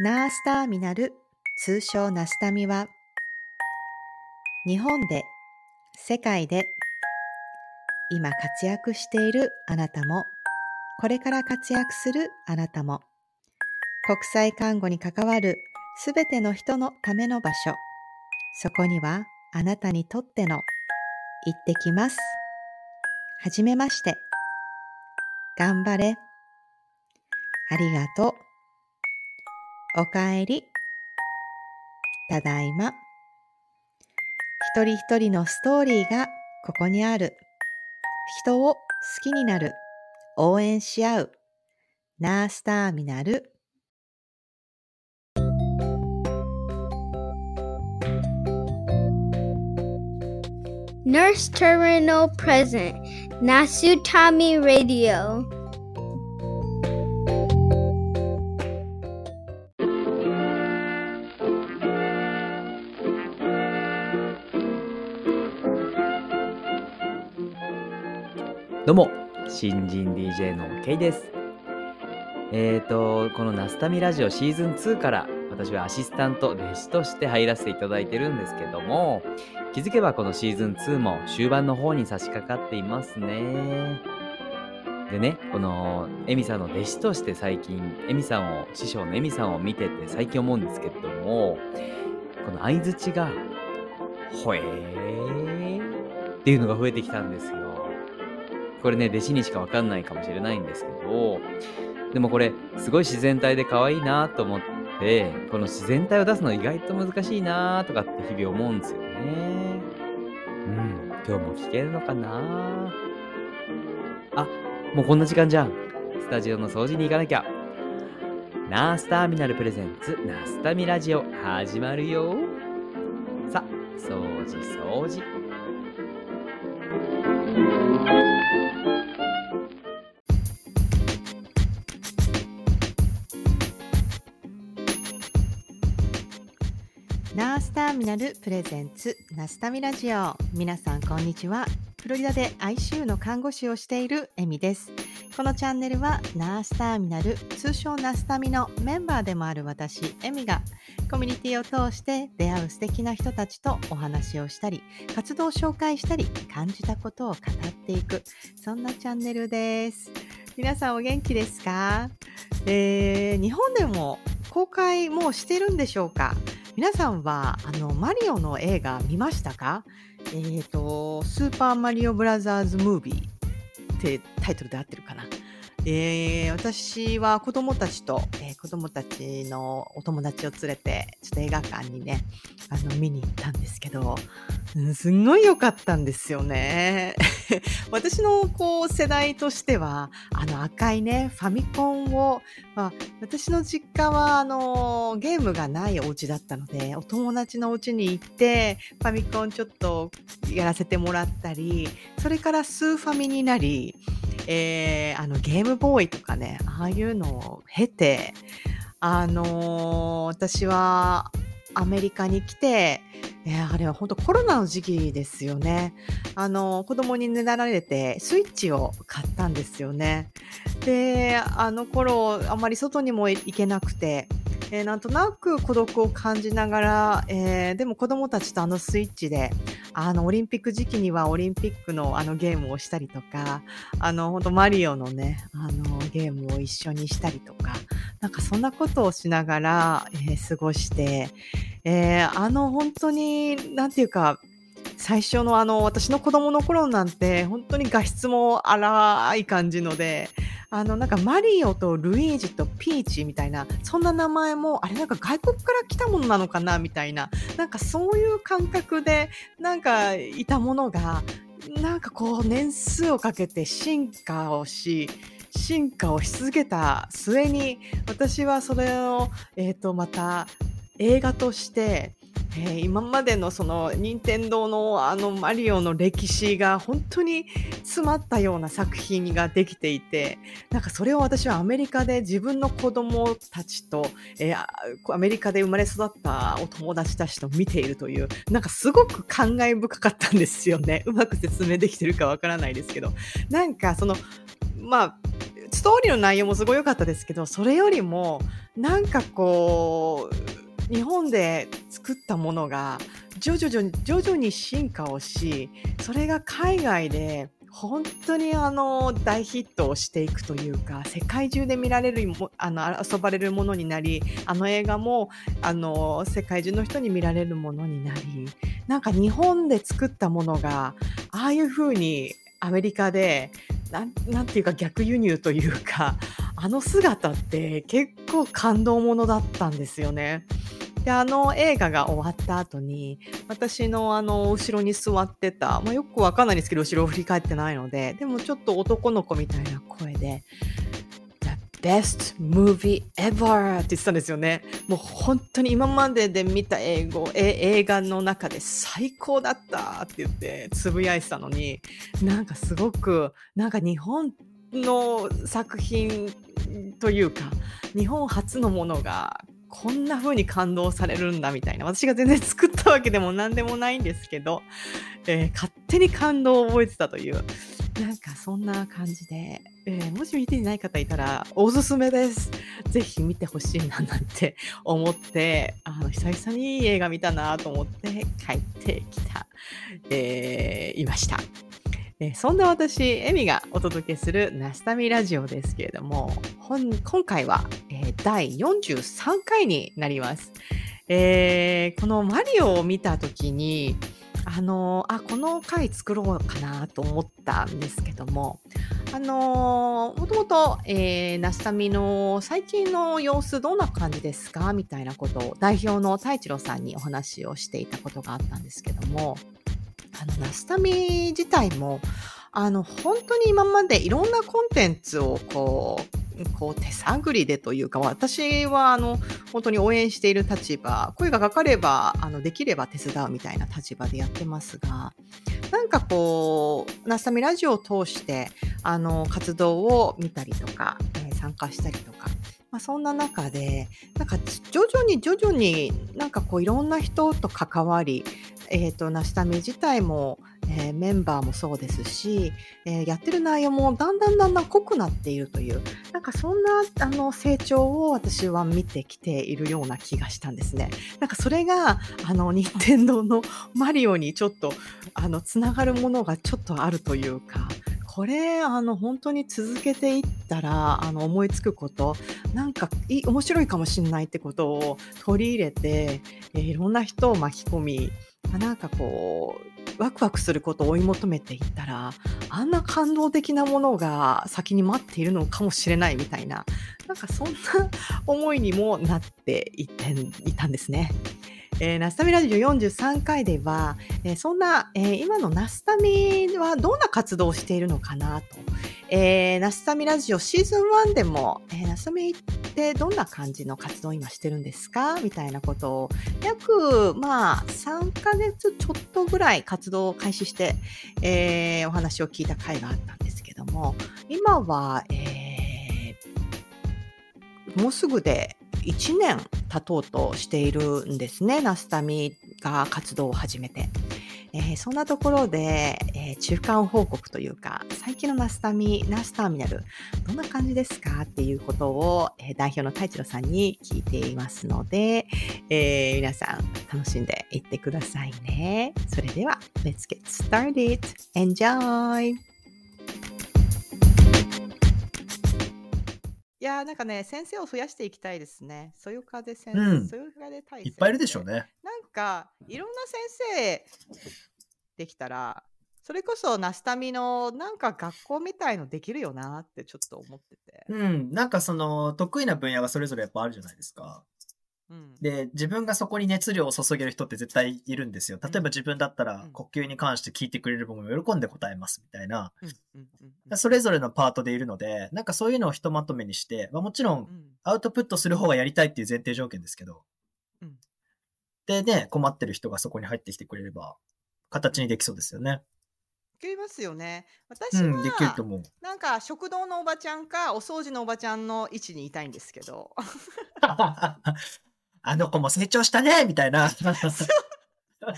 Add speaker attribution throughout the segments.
Speaker 1: ナースターミナル、通称ナスタミは、日本で、世界で、今活躍しているあなたも、これから活躍するあなたも、国際看護に関わるすべての人のための場所、そこにはあなたにとっての行ってきます。はじめまして。頑張れ。ありがとう。おかえり。ただいま。一人一人のストーリーがここにある。人を好きになる。応援し合う。ナースターミナル。
Speaker 2: Nurse Terminal Present Nasutami Radio
Speaker 3: どうも新人 DJ の K です。えーとこのナスタミラジオシーズン2から私はアシスタント弟子として入らせていただいてるんですけども気づけばこのシーズン2も終盤の方に差し掛かっていますね。でねこのエミさんの弟子として最近エミさんを師匠のエミさんを見てて最近思うんですけどもこの相づちが「ほえー」っていうのが増えてきたんですよ。これね弟子にしかわかんないかもしれないんですけどでもこれすごい自然体で可愛いなと思ってこの自然体を出すの意外と難しいなとかって日々思うんですよね。うん今日も聞けるのかな？あもうこんな時間じゃん。スタジオの掃除に行かなきゃ。ナースターミナルプレゼンツナースタミラジオ始まるよ。さ掃除掃除。
Speaker 1: ミナルプレゼンツナスタミラジオ。皆さんこんにちは。フロリダで ICU の看護師をしているエミです。このチャンネルはナースターミナル通称ナスタミのメンバーでもある私エミがコミュニティを通して出会う素敵な人たちとお話をしたり活動を紹介したり感じたことを語っていくそんなチャンネルです。皆さんお元気ですか、えー、日本でも公開もうしてるんでしょうか？皆さんはあのマリオの映画見ましたか？えっ、ー、と、スーパーマリオブラザーズムービーってタイトルで合ってるかな？えー、私は子供たちと、えー、子供たちのお友達を連れて、ちょっと映画館にね、あの、見に行ったんですけど、すんごい良かったんですよね。私のこう世代としては、あの赤いね、ファミコンを、まあ、私の実家はあのゲームがないお家だったので、お友達のお家に行って、ファミコンちょっとやらせてもらったり、それからスーファミになり、えー、あのゲームボーイとかね、ああいうのを経て、あのー、私はアメリカに来て、えー、あれは本当コロナの時期ですよね。あの、子供にねだられて、スイッチを買ったんですよね。で、あの頃、あまり外にも行けなくて、えー、なんとなく孤独を感じながら、えー、でも子供たちとあのスイッチで、あの、オリンピック時期にはオリンピックのあのゲームをしたりとか、あの、本当マリオのね、あの、ゲームを一緒にしたりとか、なんかそんなことをしながら、えー、過ごして、えー、あの、本当に、なんていうか、最初のあの、私の子供の頃なんて、本当に画質も荒い感じので、あの、なんかマリオとルイージとピーチみたいな、そんな名前も、あれなんか外国から来たものなのかなみたいな、なんかそういう感覚で、なんかいたものが、なんかこう年数をかけて進化をし、進化をし続けた末に、私はそれを、えっ、ー、と、また映画として、えー、今までのその任天堂のあのマリオの歴史が本当に詰まったような作品ができていてなんかそれを私はアメリカで自分の子供たちと、えー、アメリカで生まれ育ったお友達たちと見ているというなんかすごく感慨深かったんですよね。うまく説明できてるかわからないですけど。なんかそのまあストーリーの内容もすごい良かったですけどそれよりもなんかこう日本で作ったものが徐々に徐々に進化をしそれが海外で本当にあの大ヒットをしていくというか世界中で見られるあの遊ばれるものになりあの映画もあの世界中の人に見られるものになりなんか日本で作ったものがああいうふうにアメリカでなんなんていうか逆輸入というかあの姿って結構感動ものだったんですよね。で、あの映画が終わった後に、私のあの後ろに座ってた、まあ、よくわかんないんですけど、後ろを振り返ってないので、でもちょっと男の子みたいな声で、The best movie ever って言ってたんですよね。もう本当に今までで見た英語、え映画の中で最高だったって言ってつぶやいてたのに、なんかすごく、なんか日本の作品というか、日本初のものがこんな風に感動されるんだみたいな。私が全然作ったわけでも何でもないんですけど、えー、勝手に感動を覚えてたという、なんかそんな感じで、えー、もし見ていない方いたらおすすめです。ぜひ見てほしいななんて 思って、あの、久々にいい映画見たなと思って帰ってきた、えー、いました。えそんな私、エミがお届けするナスタミラジオですけれども、今回は、えー、第43回になります。えー、このマリオを見たときに、あの、あ、この回作ろうかなと思ったんですけども、もともと、えー、ナスタミの最近の様子どんな感じですか？みたいなことを代表の太一郎さんにお話をしていたことがあったんですけども、あの、ナスタミ自体も、あの、本当に今までいろんなコンテンツをこう、こう手探りでというか、私はあの、本当に応援している立場、声がかかれば、あの、できれば手伝うみたいな立場でやってますが、なんかこう、ナスタミラジオを通して、あの、活動を見たりとか、えー、参加したりとか、まあ、そんな中で、なんか徐々に徐々になんかこういろんな人と関わり、えっ、ー、と、ナシタミ自体も、えー、メンバーもそうですし、えー、やってる内容もだんだんだんだん濃くなっているという、なんかそんなあの成長を私は見てきているような気がしたんですね。なんかそれが、あの、任天堂のマリオにちょっと、あの、つながるものがちょっとあるというか、これ、あの、本当に続けていったら、あの、思いつくこと、なんかい、面白いかもしれないってことを取り入れて、えー、いろんな人を巻き込み、なんかこう、ワクワクすることを追い求めていったら、あんな感動的なものが先に待っているのかもしれないみたいな、なんかそんな思いにもなっていっていたんですね。えー、ナスタミラジオ43回では、えー、そんな、えー、今のナスタミはどんな活動をしているのかなと。えー、ナスタミラジオシーズン1でも、えー、ナスタミってどんな感じの活動を今してるんですか？みたいなことを、約、まあ、3ヶ月ちょっとぐらい活動を開始して、えー、お話を聞いた回があったんですけども、今は、えー、もうすぐで1年経とうとしているんですね、ナスタミが活動を始めて。えー、そんなところで、えー、中間報告というか、最近のナスタミ、ナスターミナル、どんな感じですかっていうことを、えー、代表の太一郎さんに聞いていますので、え皆さん楽しんでいってくださいね。それでは、Let's get started! Enjoy! いやーなんかね、先生を増やしていきたいですね。そよ風先生、
Speaker 4: うん
Speaker 1: そよ風大
Speaker 4: いっぱいいるでしょうね。
Speaker 1: なんか、いろんな先生できたら、それこそナスタミのなんか学校みたいのできるよなってちょっと思ってて。
Speaker 4: うん。なんかその、得意な分野がそれぞれやっぱあるじゃないですか。
Speaker 1: うん、
Speaker 4: で、自分がそこに熱量を注げる人って絶対いるんですよ。例えば自分だったら、呼吸に関して聞いてくれる僕も喜んで答えますみたいな。それぞれのパートでいるので、なんかそういうのをひとまとめにして、まあ、もちろん、アウトプットする方がやりたいっていう前提条件ですけど。
Speaker 1: うん、
Speaker 4: でね、困ってる人がそこに入ってきてくれれば、形にできそうですよね。
Speaker 1: できますよね。私は、うん、
Speaker 4: できると思う。
Speaker 1: なんか食堂のおばちゃんかお掃除のおばちゃんの位置にいたいんですけど。
Speaker 4: あの子も成長したねみたいな。なんか
Speaker 1: もう、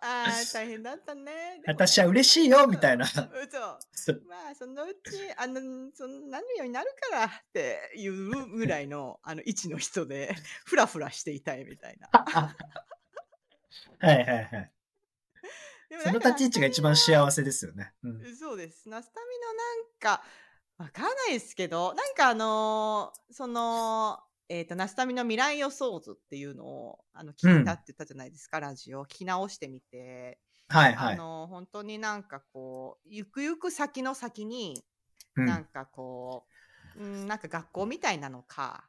Speaker 1: あー大変だったね。
Speaker 4: 私は嬉しいよみたいな
Speaker 1: うんそう。まあ、そのうち、あの、そのなるようになるからっていうぐらいの、あの、位置の人で、ふらふらしていたいみたいな。
Speaker 4: はいはいはい。その立ち位置が一番幸せですよね。うん。
Speaker 1: そうです。ナスタミのなんか、わかんないですけど、なんかあのーその、えっ、と、ナスタミの未来予想図っていうのを、あの、聞いたって言ったじゃないですか、ラジオ。聞き直してみて、
Speaker 4: はいはい。
Speaker 1: あのー本当になんかこう、ゆくゆく先の先に、
Speaker 4: うん
Speaker 1: なんかこう、うん、なんか学校みたいなのか、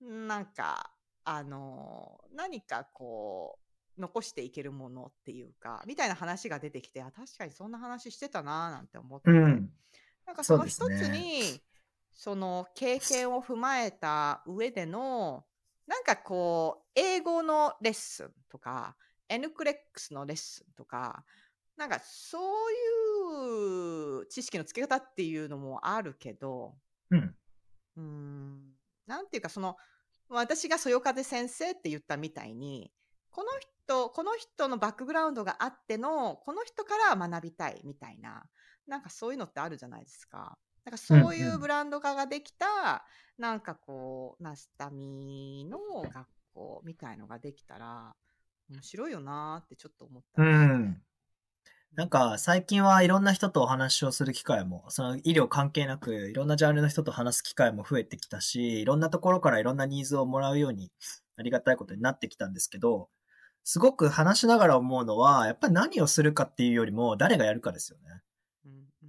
Speaker 1: なんか、あのー何かこう、残していけるものっていうか、みたいな話が出てきて、あ、確かにそんな話してたなーなんて思って、
Speaker 4: うん。
Speaker 1: なんかその一つに、その経験を踏まえた上での、なんかこう、英語のレッスンとか、N クレックスのレッスンとか、なんかそういう知識のつけ方っていうのもあるけど、
Speaker 4: うん。
Speaker 1: うーん、なんていうかその、私がそよ風先生って言ったみたいに、この人、この人のバックグラウンドがあっての、この人から学びたいみたいな、なんかそういうのってあるじゃないですか。なんかそうい
Speaker 4: んう
Speaker 1: うんブランド化ができた、なんかこう、ナスタミの学校みたいのができたら、面白いよなーってちょっと思った
Speaker 4: う
Speaker 1: りして。
Speaker 4: ん。なんか最近はいろんな人とお話をする機会も、その医療関係なくいろんなジャンルの人と話す機会も増えてきたし、いろんなところからいろんなニーズをもらうようにありがたいことになってきたんですけど、すごく話しながら思うのは、やっぱり何をするかっていうよりも誰がやるかですよね。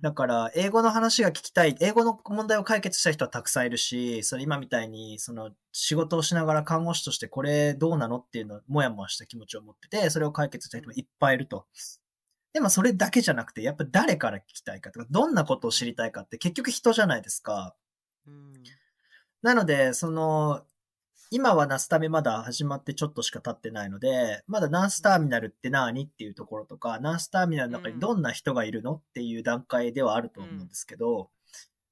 Speaker 4: だから、英語の話が聞きたい、英語の問題を解決した人はたくさんいるし、それ今みたいに、その仕事をしながら看護師としてこれどうなのっていうのをもやもやした気持ちを持ってて、それを解決した人もいっぱいいると。でもそれだけじゃなくて、やっぱ誰から聞きたいかとか、どんなことを知りたいかって結局人じゃないですか。
Speaker 1: うん
Speaker 4: なので、その、今はナスタミまだ始まってちょっとしか経ってないので、まだナースターミナルって何っていうところとか、ナースターミナルの中にどんな人がいるのっていう段階ではあると思うんですけど、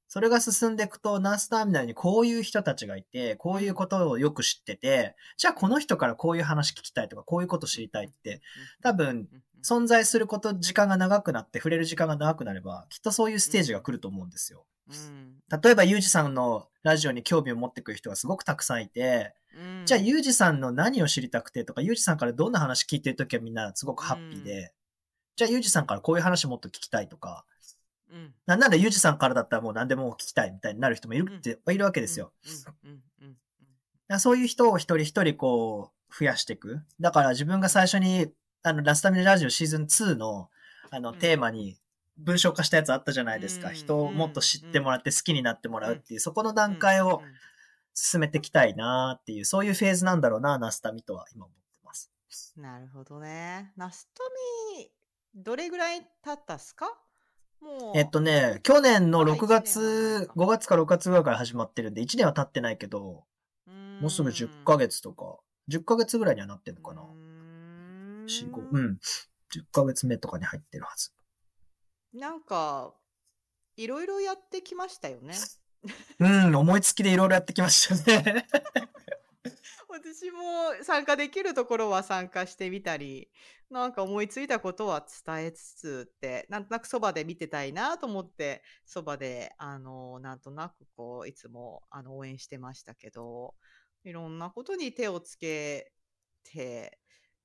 Speaker 4: それが進んでいくと、ナースターミナルにこういう人たちがいて、こういうことをよく知ってて、じゃあこの人からこういう話聞きたいとか、こういうこと知りたいって、多分、存在すること、時間が長くなって、触れる時間が長くなれば、きっとそういうステージが来ると思うんですよ。
Speaker 1: うん。
Speaker 4: 例えば、ユージさんのラジオに興味を持ってくる人がすごくたくさんいて、
Speaker 1: うん。
Speaker 4: じゃあ、ユージさんの何を知りたくてとか、ユージさんからどんな話聞いてるときはみんなすごくハッピーで、じゃあ、ユージさんからこういう話もっと聞きたいとか、
Speaker 1: うん
Speaker 4: なんならユージさんからだったらもう何でも聞きたいみたいになる人もいるって、いるわけですよ。。そういう人を一人一人こう、増やしていく。だから自分が最初に、あの、ラスタミナラジオシーズン2の、あの、
Speaker 1: うん
Speaker 4: テーマに文章化したやつあったじゃないですか。
Speaker 1: うん
Speaker 4: 人をもっと知ってもらって好きになってもらうっていう、そこの段階を進めていきたいなっていう、そういうフェーズなんだろうな、ナスタミとは今思ってます。
Speaker 1: なるほどね。ナストミ、どれぐらい経ったっすか？
Speaker 4: えっとね、去年の
Speaker 1: まだ
Speaker 4: 6
Speaker 1: 一年はない
Speaker 4: 月、
Speaker 1: か
Speaker 4: 5月か6月ぐらいから始まってるんで、1年は経ってないけど、もうすぐ10ヶ月とか、10ヶ月ぐらいにはなってるのかな。4、5、うん。10ヶ月目とかに入ってるはず。
Speaker 1: なんか、いろいろやってきましたよね。
Speaker 4: うん、思いつきでいろいろやってきましたね。
Speaker 1: 私も参加できるところは参加してみたり、なんか思いついたことは伝えつつって、なんとなくそばで見てたいなと思って、そばで、あの、なんとなくこう、いつもあの応援してましたけど、いろんなことに手をつけて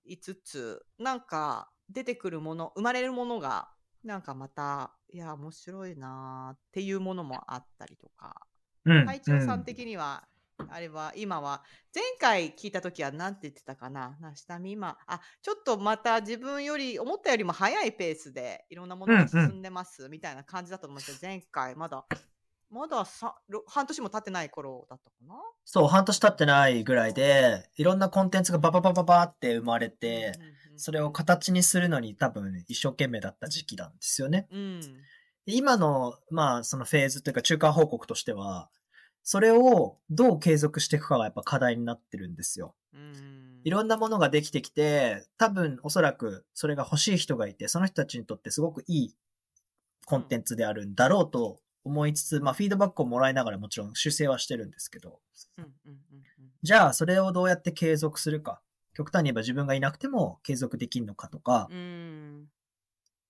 Speaker 1: いつつ、なんか出てくるもの、生まれるものが、なんかまた、いや、面白いなーっていうものもあったりとか、
Speaker 4: うん。
Speaker 1: 会長さん的には、あれは今は前回聞いた時は何て言ってたかな？な下見今あちょっとまた自分より思ったよりも早いペースでいろんなものが進んでますみたいな感じだったと思うんですけど、前回まだ。まだ半年も経ってない頃だったかな？
Speaker 4: そう、半年経ってないぐらいで、いろんなコンテンツがバババババって生まれて、それを形にするのに多分一生懸命だった時期なんですよね。
Speaker 1: うん。
Speaker 4: で今の、まあ、そのフェーズというか中間報告としては、それをどう継続していくかがやっぱ課題になってるんですよ。
Speaker 1: うん
Speaker 4: いろんなものができてきて、多分おそらくそれが欲しい人がいて、その人たちにとってすごくいいコンテンツであるんだろうと思いつつ、まあフィードバックをもらいながらもちろん修正はしてるんですけど、じゃあそれをどうやって継続するか。極端に言えば自分がいなくても継続できるのかとか、
Speaker 1: うん。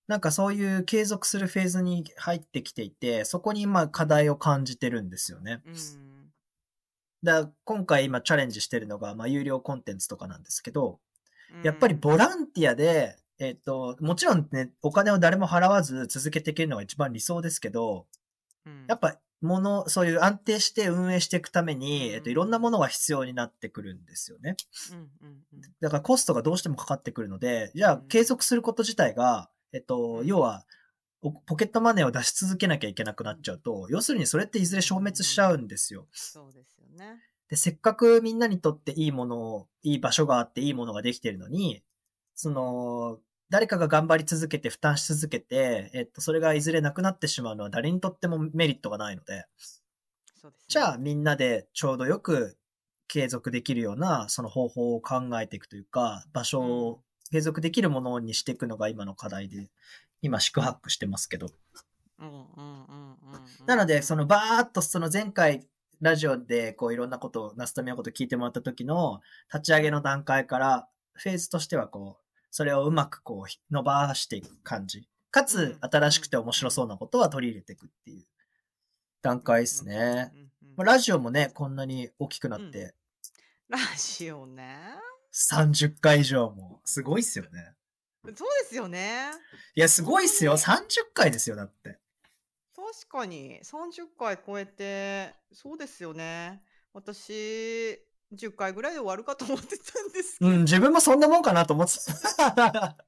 Speaker 4: なんかそういう継続するフェーズに入ってきていて、そこに今課題を感じてるんですよね。
Speaker 1: うん。
Speaker 4: だから今回今チャレンジしてるのが、まあ有料コンテンツとかなんですけど、
Speaker 1: うん
Speaker 4: やっぱりボランティアで、えっ、と、もちろんね、お金を誰も払わず続けていけるのが一番理想ですけど、
Speaker 1: うん
Speaker 4: やっぱ、もの、そういう安定して運営していくために、
Speaker 1: うん
Speaker 4: えっと、いろんなものが必要になってくるんですよね。
Speaker 1: うんうんうん
Speaker 4: だからコストがどうしてもかかってくるので、じゃあ
Speaker 1: うん
Speaker 4: 継続すること自体が、えっと、
Speaker 1: うん
Speaker 4: 要は、おポケットマネーを出し続けなきゃいけなくなっちゃうと、要するにそれっていずれ消滅しちゃうんですよ。
Speaker 1: そうですよね。
Speaker 4: で、せっかくみんなにとっていいものを、いい場所があっていいものができてるのに、その、誰かが頑張り続けて負担し続けて、えっと、それがいずれなくなってしまうのは誰にとってもメリットがないので、
Speaker 1: ですね
Speaker 4: じゃあみんなでちょうどよく継続できるようなその方法を考えていくというか、場所を継続できるものにしていくのが今の課題で、今四苦八苦してますけど。
Speaker 1: うんうんうんうんうん
Speaker 4: なので、そのバーっとその前回ラジオでこういろんなことを、ナスタミのこと聞いてもらった時の立ち上げの段階から、フェーズとしてはこう、それをうまくこう伸ばしていく感じ。かつ、新しくて面白そうなことは取り入れていくっていう段階ですね。ラジオもね、こんなに大きくなって、
Speaker 1: ラジオね。
Speaker 4: 30回以上も。すごいっすよね。
Speaker 1: そうですよね。
Speaker 4: いや、すごいっすよ。30回ですよ、だって。
Speaker 1: 確かに30回超えて、そうですよね。私、10回ぐらいで終わるかと思ってたんですけど、
Speaker 4: うん、自分もそんなもんかなと思ってた。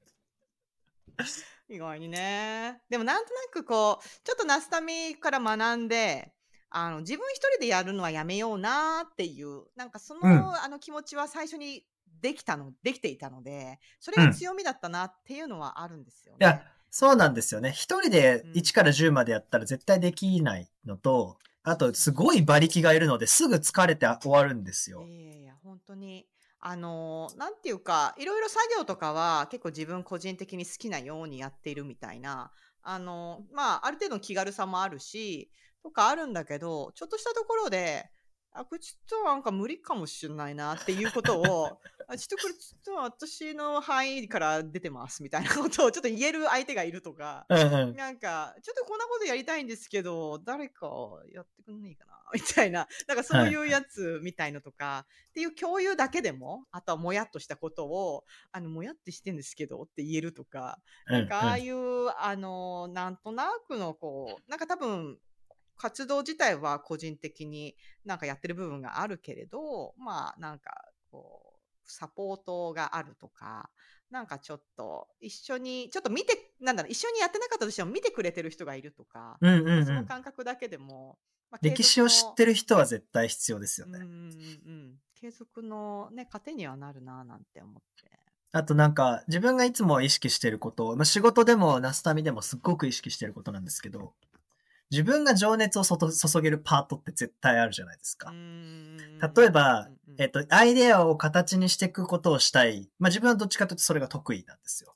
Speaker 1: 意外にね。でもなんとなくこう、ちょっとナスタミから学んで、あの自分一人でやるのはやめようなっていう、なんかその,、
Speaker 4: うん
Speaker 1: あの気持ちは最初にできたの、できていたので、それが強みだったなっていうのはあるんですよね。
Speaker 4: いや、そうなんですよね。一人で
Speaker 1: うん
Speaker 4: 1から10までやったら絶対できないのと、あと、すごい馬力がいるので、すぐ疲れて終わるんですよ。
Speaker 1: いやいやいや、本当に。あのーなんていうか、いろいろ作業とかは結構自分個人的に好きなようにやっているみたいな、あのーまあ、ある程度の気軽さもあるし、とかあるんだけど、ちょっとしたところで、あ、これちょっとなんか無理かもしれないなっていうことを、あちょっとこれちょっと私の範囲から出てますみたいなことをちょっと言える相手がいるとか、
Speaker 4: うんうん。
Speaker 1: なんか、ちょっとこんなことやりたいんですけど、誰かやってくんないかなみたいな、なんかそういうやつみたいのとか、っていう共有だけでも、あとはもやっとしたことを、あの、もやってしてんですけどって言えるとか、なんかああ
Speaker 4: うん
Speaker 1: いう、あの、なんとなくのこう、なんか多分、活動自体は個人的になんかやってる部分があるけれど、まあなんかこう、サポートがあるとか、なんかちょっと一緒に、ちょっと見て、なんだろう、一緒にやってなかったとしても見てくれてる人がいるとか、
Speaker 4: うんうん
Speaker 1: そうの
Speaker 4: ん。
Speaker 1: 感覚だけでも、まあ
Speaker 4: 歴史を知って
Speaker 1: る
Speaker 4: る人は絶対必要ですよね。
Speaker 1: うんうんうん。継続のね、糧にはなるなぁなんて思って。
Speaker 4: あとなんか、自分がいつも意識してること、まあ、仕事でもナスタミでもすっごく意識してることなんですけど、自分が情熱を注げるパートって絶対あるじゃないですか。例えば、えっと、アイデアを形にしていくことをしたい。まあ、自分はどっちかというとそれが得意なんですよ。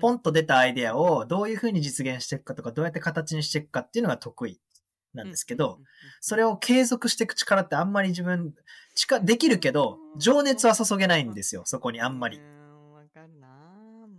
Speaker 4: ポンと出たアイデアをどういうふうに実現していくかとか、どうやって形にしていくかっていうのが得意なんですけど、、それを継続していく力ってあんまり自分、力、できるけど、情熱は注げないんですよ、そこにあんまり。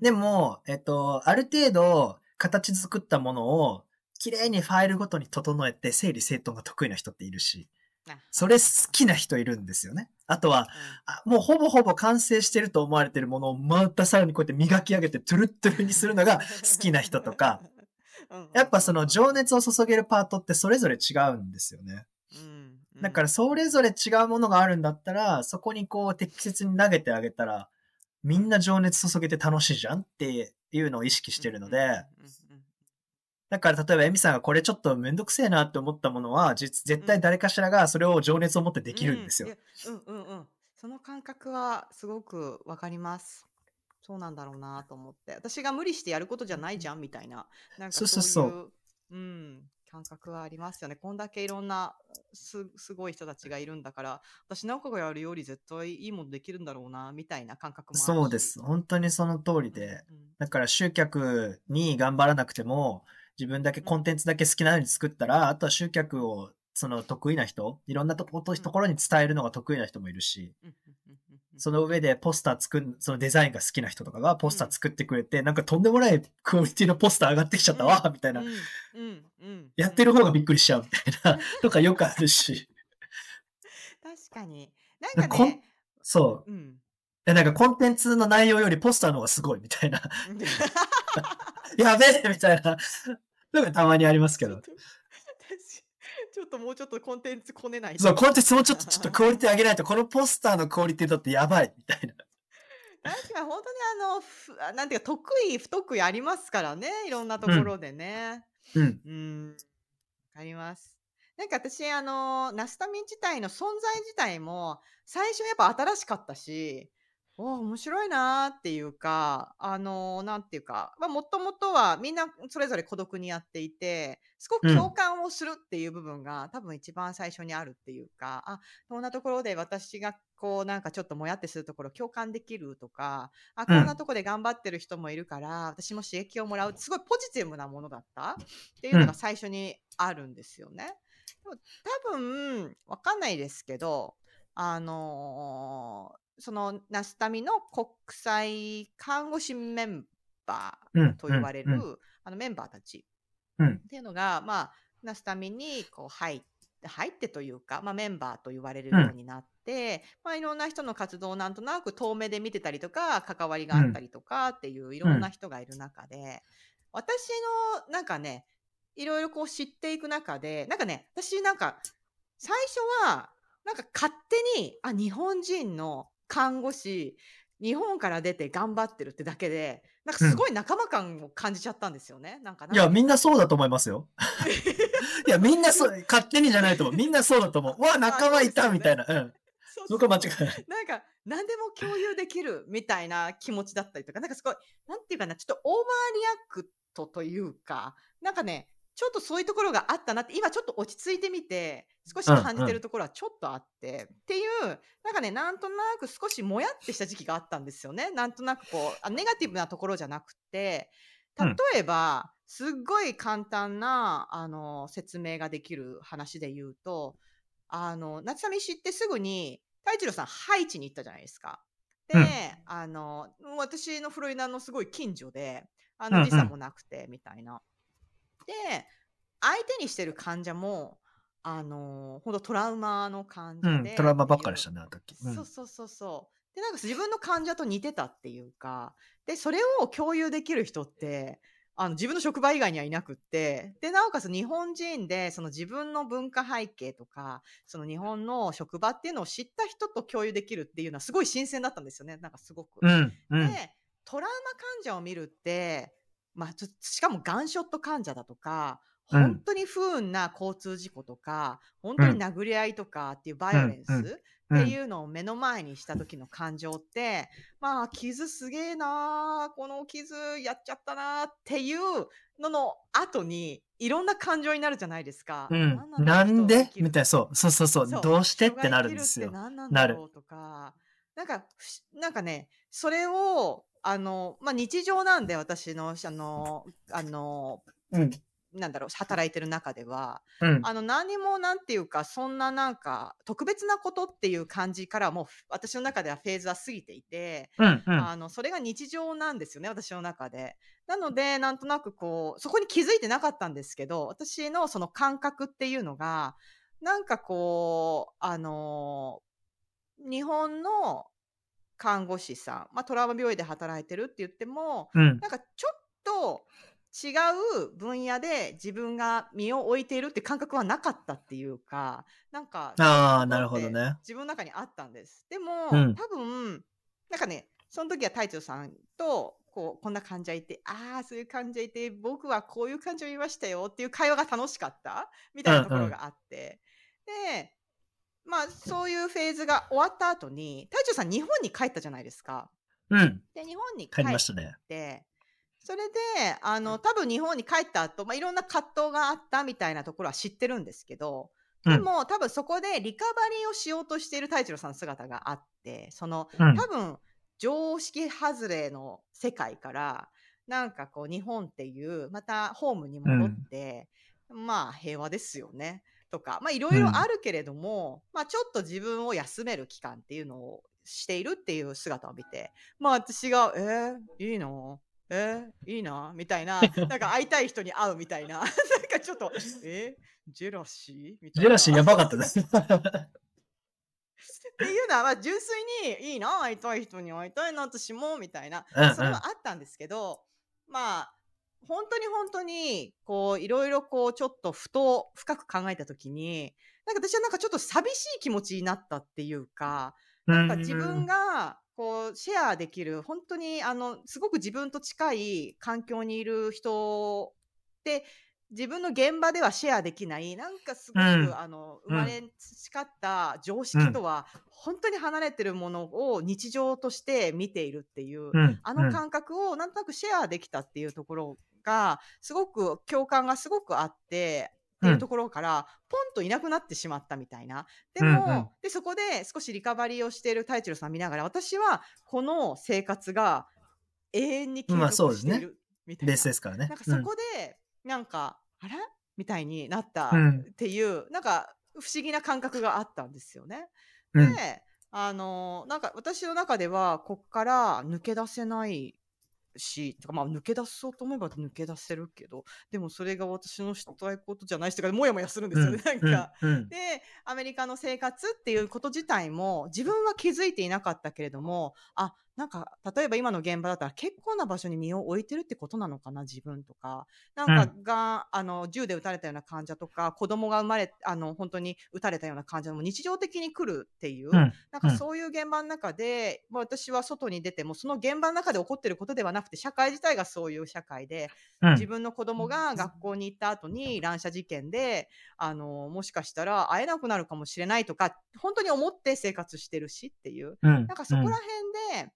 Speaker 4: で、も、えっと、ある程度、形作ったものを、綺麗にファイルごとに整えて、整理整頓が得意な人っているし、
Speaker 1: あ。
Speaker 4: それ好きな人いるんですよね。あとは、あもうほぼほぼ完成してると思われてるものをまたさらにこうやって磨き上げてトゥルットゥルにするのが好きな人とか、
Speaker 1: うん、
Speaker 4: やっぱその情熱を注げるパートってそれぞれ違うんですよね。
Speaker 1: うん、うん。
Speaker 4: だからそれぞれ違うものがあるんだったら、そこにこう適切に投げてあげたら、みんな情熱注げて楽しいじゃんっていうのを意識してるので、
Speaker 1: うんうんうん
Speaker 4: だから例えばエミさんがこれちょっとめんどくせえなって思ったものは、実絶対誰かしらがそれを情熱を持ってできるんですよ。
Speaker 1: うんうんうんうん。その感覚はすごくわかります。そうなんだろうなと思って。私が無理してやることじゃないじゃんみたいな。なんか
Speaker 4: そ
Speaker 1: そうう
Speaker 4: そうそう
Speaker 1: うん、感覚はありますよね。こんだけいろんなすすごい人たちがいるんだから、私なんかがやるより絶対いいものできるんだろうなみたいな感覚も。
Speaker 4: そうです。本当にその通りで。
Speaker 1: うんうん
Speaker 4: だから集客に頑張らなくても、自分だけコンテンツだけ好きなように作ったら、あとは集客をその得意な人、いろんなとことところに伝えるのが得意な人もいるし、その上でポスター作る、そのデザインが好きな人とかがポスター作ってくれて、なんかとんでもないクオリティのポスター上がってきちゃったわ、みたいな。やってる方がびっくりしちゃうみたいな、とかよくあるし。
Speaker 1: 確かに。なんかね。
Speaker 4: そう。うん。なんかコンテンツの内容よりポスターの方がすごいみたいな。やべえみたいなのがたまにありますけど。
Speaker 1: ちょっともうちょっとコンテンツこねない
Speaker 4: そう、コンテンツもうちょっとちょっとクオリティ上げないと、このポスターのクオリティだってやばいみたいな。
Speaker 1: 確か本当にあの、なんていうか、得意、不得意ありますからね、いろんなところでね。
Speaker 4: うん。
Speaker 1: うん。わかります。なんか私、あの、ナスタミン自体の存在自体も、最初やっぱ新しかったし、お面白いなっていうか、あの、なんていうか、まあ、もともとはみんなそれぞれ孤独にやっていて、すごく共感をするっていう部分が、多分一番最初にあるっていうか、あ、こんなところで私がこうなんかちょっともやってするところ共感できるとか、あ、こんなところで頑張ってる人もいるから、私も刺激をもらう、すごいポジティブなものだった？っていうのが最初にあるんですよね。多分、わかんないですけど、あのーそのナスタミの国際看護師メンバーと言われる、うんうん、あのメンバーたち。っていうのが、まあ、ナスタミにこう入って、入ってというか、まあ、メンバーと言われるようになって、まあ、いろんな人の活動をなんとなく遠目で見てたりとか、関わりがあったりとかっていういろんな人がいる中で、私のなんかね、いろいろこう知っていく中で、なんかね、私なんか、最初は、なんか勝手に、あ、日本人の看護師、日本から出て頑張ってるってだけで、なんかすごい仲間感を感じちゃったんですよね。なんか
Speaker 4: いや、みんなそうだと思いますよ。いや、みんなそう、勝手にじゃないと思う。みんなそうだと思う。うわ、仲間いた、みたいな。うん。僕は間違いない。
Speaker 1: なんか、何でも共有できるみたいな気持ちだったりとか、なんかすごい、なんていうかな、ちょっと overreact というか、なんかね、ちょっとそういうところがあったなって、今ちょっと落ち着いてみて、少し感じてるところはちょっとあって、うんうん、っていう、なんかね、なんとなく少しもやってした時期があったんですよね。なんとなくこう、あネガティブなところじゃなくて、例えば、すっごい簡単な、あの、説明ができる話で言うと、あの、夏寂しってすぐに、太一郎さん、ハイチに行ったじゃないですか。で、うん、あの、私のフロリダのすごい近所で、あの、時差もなくて、みたいな。で、相手にしてる患者も、あのー、ほんとトラウマの患者で、
Speaker 4: うん、トラウマばっかりしたね、あの時、
Speaker 1: うん、そうそうそうそう。で、なんか自分の患者と似てたっていうか、で、それを共有できる人って、あの自分の職場以外にはいなくって、で、なおかつ日本人で、その自分の文化背景とか、その日本の職場っていうのを知った人と共有できるっていうのはすごい新鮮だったんですよね。なんかすごく。
Speaker 4: うんうん、
Speaker 1: で、トラウマ患者を見るって、まあ、しかもガンショット患者だとか、本当に不運な交通事故とか、本当に殴り合いとかっていうバイオレンスっていうのを目の前にした時の感情って、まあ、傷すげえなこの傷やっちゃったなっていうのの後に、いろんな感情になるじゃないですか。
Speaker 4: うん、なんで？みたいな、そう、そうそうそう、どうしてってなるんですよ。なる。
Speaker 1: とか、なんか、なんかね、それを、あの、まあ、日常なんで、私の、あの、あの、
Speaker 4: うん、
Speaker 1: なんだろう、働いてる中では、
Speaker 4: うん、
Speaker 1: あの、何もなんていうか、そんななんか、特別なことっていう感じからもう、私の中ではフェーズは過ぎていて、
Speaker 4: うんうん、
Speaker 1: あの、それが日常なんですよね、私の中で。なので、なんとなくこう、そこに気づいてなかったんですけど、私のその感覚っていうのが、なんかこう、あの、日本の看護師さん、まあ、トラウマ病院で働いてるって言っても、
Speaker 4: うん、
Speaker 1: なんかちょっと違う分野で自分が身を置いているって感覚はなかったっていうか、なんか、
Speaker 4: ああ、なるほどね。
Speaker 1: 自分の中にあったんです。でも、
Speaker 4: うん、
Speaker 1: 多分、なんかね、その時は隊長さんと、こう、こんな患者いて、ああ、そういう患者いて、僕はこういう患者いましたよっていう会話が楽しかったみたいなところがあって、うんうん、で、まあ、そういうフェーズが終わった後に、隊長さん日本に帰ったじゃないですか。
Speaker 4: うん。
Speaker 1: で、日本に帰って、帰りましたね。それで、あの、多分日本に帰った後、まあ、いろんな葛藤があったみたいなところは知ってるんですけど、でも、うん、多分そこでリカバリーをしようとしている太一郎さんの姿があって、その、うん、多分、常識外れの世界から、なんかこう、日本っていう、またホームに戻って、うん、まあ、平和ですよね。とか、まあいろいろあるけれども、うん、まあちょっと自分を休める期間っていうのをしているっていう姿を見て、まあ私が、えー、いいの？えー、いいな？みたいな、なんか会いたい人に会うみたいな、なんかちょっと、えー、ジェラシー？みたいな。
Speaker 4: ジェラシーやばかったです。
Speaker 1: っていうのは、まあ、純粋にいいな、会いたい人に会いたいな、私も、みたいな、
Speaker 4: うんうん。
Speaker 1: それはあったんですけど、まあ、本当に本当に、こう、いろいろこう、ちょっとふと深く考えたときに、なんか私はなんかちょっと寂しい気持ちになったっていうか、なんか自分が、こう、シェアできる、本当に、あの、すごく自分と近い環境にいる人って、自分の現場ではシェアできない、なんかすごく、
Speaker 4: うん。
Speaker 1: あの、
Speaker 4: うん。
Speaker 1: 生まれ培った常識とは、本当に離れてるものを日常として見ているっていう、
Speaker 4: うん。
Speaker 1: あの感覚をなんとなくシェアできたっていうところが、すごく共感がすごくあって、っていうところから、ポンといなくなってしまったみたいな。でも、
Speaker 4: うんうん
Speaker 1: で、そこで少しリカバリーをしている太一郎さん見ながら、私はこの生活が永遠に継
Speaker 4: まあそうですね
Speaker 1: 続しているみたいな。
Speaker 4: ベースですからね。
Speaker 1: なんかそこで、なんか、あれみたいになった
Speaker 4: うん
Speaker 1: っていう、なんか不思議な感覚があったんですよね。
Speaker 4: うんうん
Speaker 1: で、あの、なんか私の中では、こっから抜け出せないし、とかまあ抜け出そうと思えば抜け出せるけど、でもそれが私のしたいことじゃないしとか、もやもやするんですよね、なんか。
Speaker 4: うんうん
Speaker 1: で、アメリカの生活っていうこと自体も自分は気づいていなかったけれども、あ、なんか、例えば今の現場だったら結構な場所に身を置いてるってことなのかな、自分とか。なんかが、あの、銃で撃たれたような患者とか、子供が生まれ、あの、本当に撃たれたような患者も日常的に来るっていう、
Speaker 4: うん
Speaker 1: なん
Speaker 4: うん。
Speaker 1: かそういう現場の中で、まあ、私は外に出ても、その現場の中で起こってることではなくて、社会自体がそういう社会で、
Speaker 4: うん。
Speaker 1: 自分の子供が学校に行った後に乱射事件で、あの、もしかしたら会えなくなるかもしれないとか、本当に思って生活してるしっていう。
Speaker 4: うん
Speaker 1: なんかそこら辺で、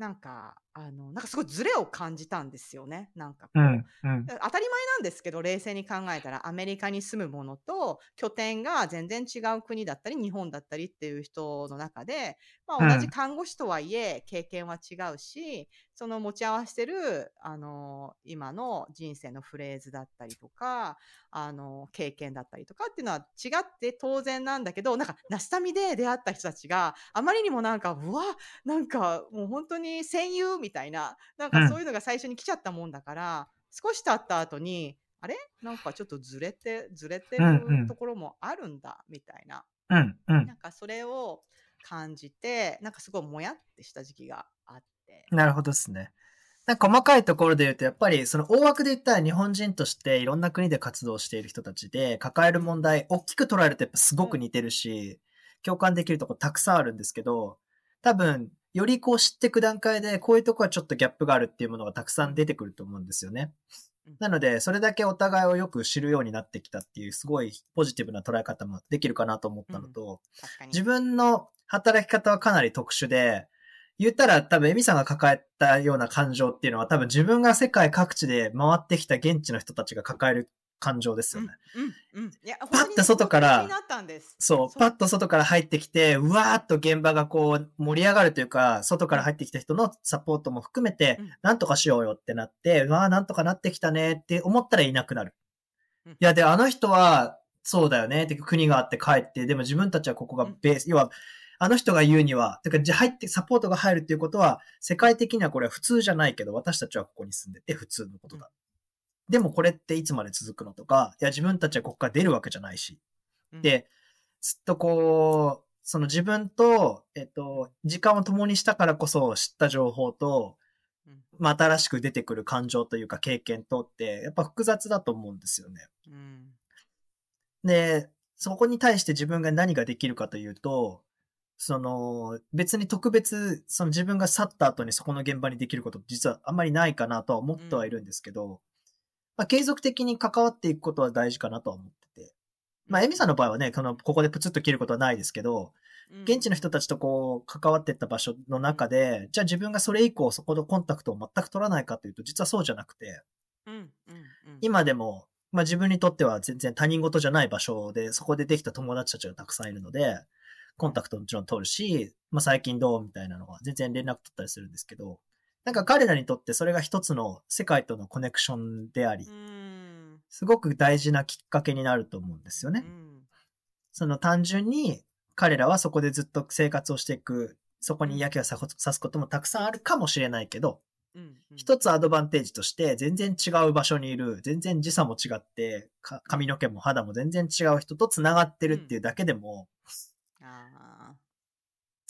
Speaker 1: なんか、あの、なんかすごいズレを感じたんですよね。なんかこう。
Speaker 4: うんうん
Speaker 1: 当たり前なんですけど、冷静に考えたら、アメリカに住むものと、拠点が全然違う国だったり、日本だったりっていう人の中で、ま
Speaker 4: うん
Speaker 1: あ、同じ看護師とはいえ、経験は違うし、その持ち合わせてる、あの、今の人生のフレーズだったりとか、あの、経験だったりとかっていうのは違って当然なんだけど、なんか、ナスタミで出会った人たちがあまりにもなんか、うわ、なんかもう本当に戦友みたいな、なんかそういうのが最初に来ちゃったもんだから、少し経った後に、あれ？なんかちょっとずれて、ずれてるところもあるんだ、みたいな。
Speaker 4: うんうん
Speaker 1: なんかそれを感じて、なんかすごいもやってした時期があって。
Speaker 4: なるほどですね。なんか細かいところで言うと、やっぱりその大枠で言ったら日本人としていろんな国で活動している人たちで抱える問題、大きく捉えるとやっぱすごく似てるし、共感できるところたくさんあるんですけど、多分、よりこう知っていく段階で、こういうとこはちょっとギャップがあるっていうものがたくさん出てくると思うんですよね
Speaker 1: うん。
Speaker 4: なので、それだけお互いをよく知るようになってきたっていう、すごいポジティブな捉え方もできるかなと思ったのと、
Speaker 1: 確かに。
Speaker 4: 自分の働き方はかなり特殊で、言ったら多分エミさんが抱えたような感情っていうのは多分自分が世界各地で回ってきた現地の人たちが抱える感情ですよね。
Speaker 1: うん、うん、
Speaker 4: パッと外から。そう、パッと外から入ってきて、うわーっと現場がこう盛り上がるというか、外から入ってきた人のサポートも含めて
Speaker 1: うん、
Speaker 4: なんとかしようよってなって、うわーなんとかなってきたねって思ったらいなくなる。
Speaker 1: うん
Speaker 4: いや、で、あの人は、そうだよねって国があって帰って、でも自分たちはここがベース、要は、あの人が言うには、てか、じゃあ入って、サポートが入るっていうことは、世界的にはこれは普通じゃないけど、私たちはここに住んでて普通のことだ。でもこれっていつまで続くのとか、いや、自分たちはここから出るわけじゃないし。
Speaker 1: うん、
Speaker 4: で、ずっとこう、その自分と、えっと、時間を共にしたからこそ知った情報と、
Speaker 1: うん、
Speaker 4: まあ、新しく出てくる感情というか経験とって、やっぱ複雑だと思うんですよね。
Speaker 1: うん、
Speaker 4: で、そこに対して自分が何ができるかというと、その、別に特別、その自分が去った後にそこの現場にできること実はあんまりないかなとは思ってはいるんですけど、まあ、継続的に関わっていくことは大事かなとは思ってて。まあ、エミさんの場合はね、この、ここでプツッと切ることはないですけど、
Speaker 1: うん
Speaker 4: 現地の人たちとこう、関わっていった場所の中で、じゃあ自分がそれ以降そこのコンタクトを全く取らないかというと、実はそうじゃなくて。今でも、まあ自分にとっては全然他人事じゃない場所で、そこでできた友達たちがたくさんいるので、コンタクトもちろん取るし、まあ最近どうみたいなのは全然連絡取ったりするんですけど、なんか彼らにとってそれが一つの世界とのコネクションであり
Speaker 1: う、ん、
Speaker 4: すごく大事なきっかけになると思うんですよね。
Speaker 1: うん、
Speaker 4: その単純に彼らはそこでずっと生活をしていくそこに嫌気がささすこともたくさんあるかもしれないけど、一つアドバンテージとして、全然違う場所にいる、全然時差も違って、か髪の毛も肌も全然違う人と繋がってるっていうだけでも、
Speaker 1: あ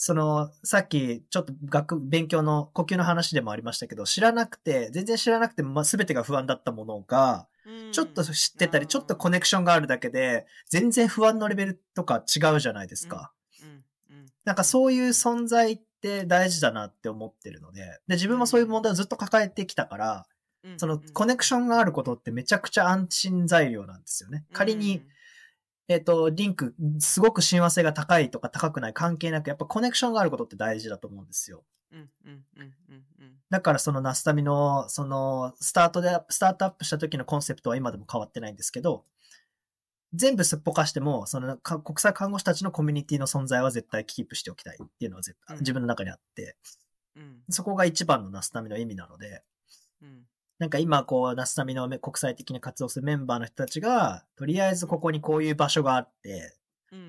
Speaker 4: その、さっき、ちょっと学、勉強の呼吸の話でもありましたけど、知らなくて、全然知らなくて、まあ、全てが不安だったものが、ちょっと知ってたり、ちょっとコネクションがあるだけで、全然不安のレベルとか違うじゃないですか。なんかそういう存在って大事だなって思ってるので、で、自分もそういう問題をずっと抱えてきたから、
Speaker 1: うん。
Speaker 4: そのコネクションがあることってめちゃくちゃ安心材料なんですよね。仮に、、えっ、と、リンク、すごく親和性が高いとか高くない関係なく、やっぱコネクションがあることって大事だと思うんですよ。
Speaker 1: うんうんうんうんうん。
Speaker 4: だからそのナスタミの、その、スタートで、スタートアップした時のコンセプトは今でも変わってないんですけど、全部すっぽかしても、そのか国際看護師たちのコミュニティの存在は絶対キープしておきたいっていうのは絶対
Speaker 1: うん。
Speaker 4: 自分の中にあって、
Speaker 1: うん。
Speaker 4: そこが一番のナスタミの意味なので、
Speaker 1: うん
Speaker 4: なんか今こう、ナスタミの国際的に活動するメンバーの人たちが、とりあえずここにこういう場所があって、
Speaker 1: うん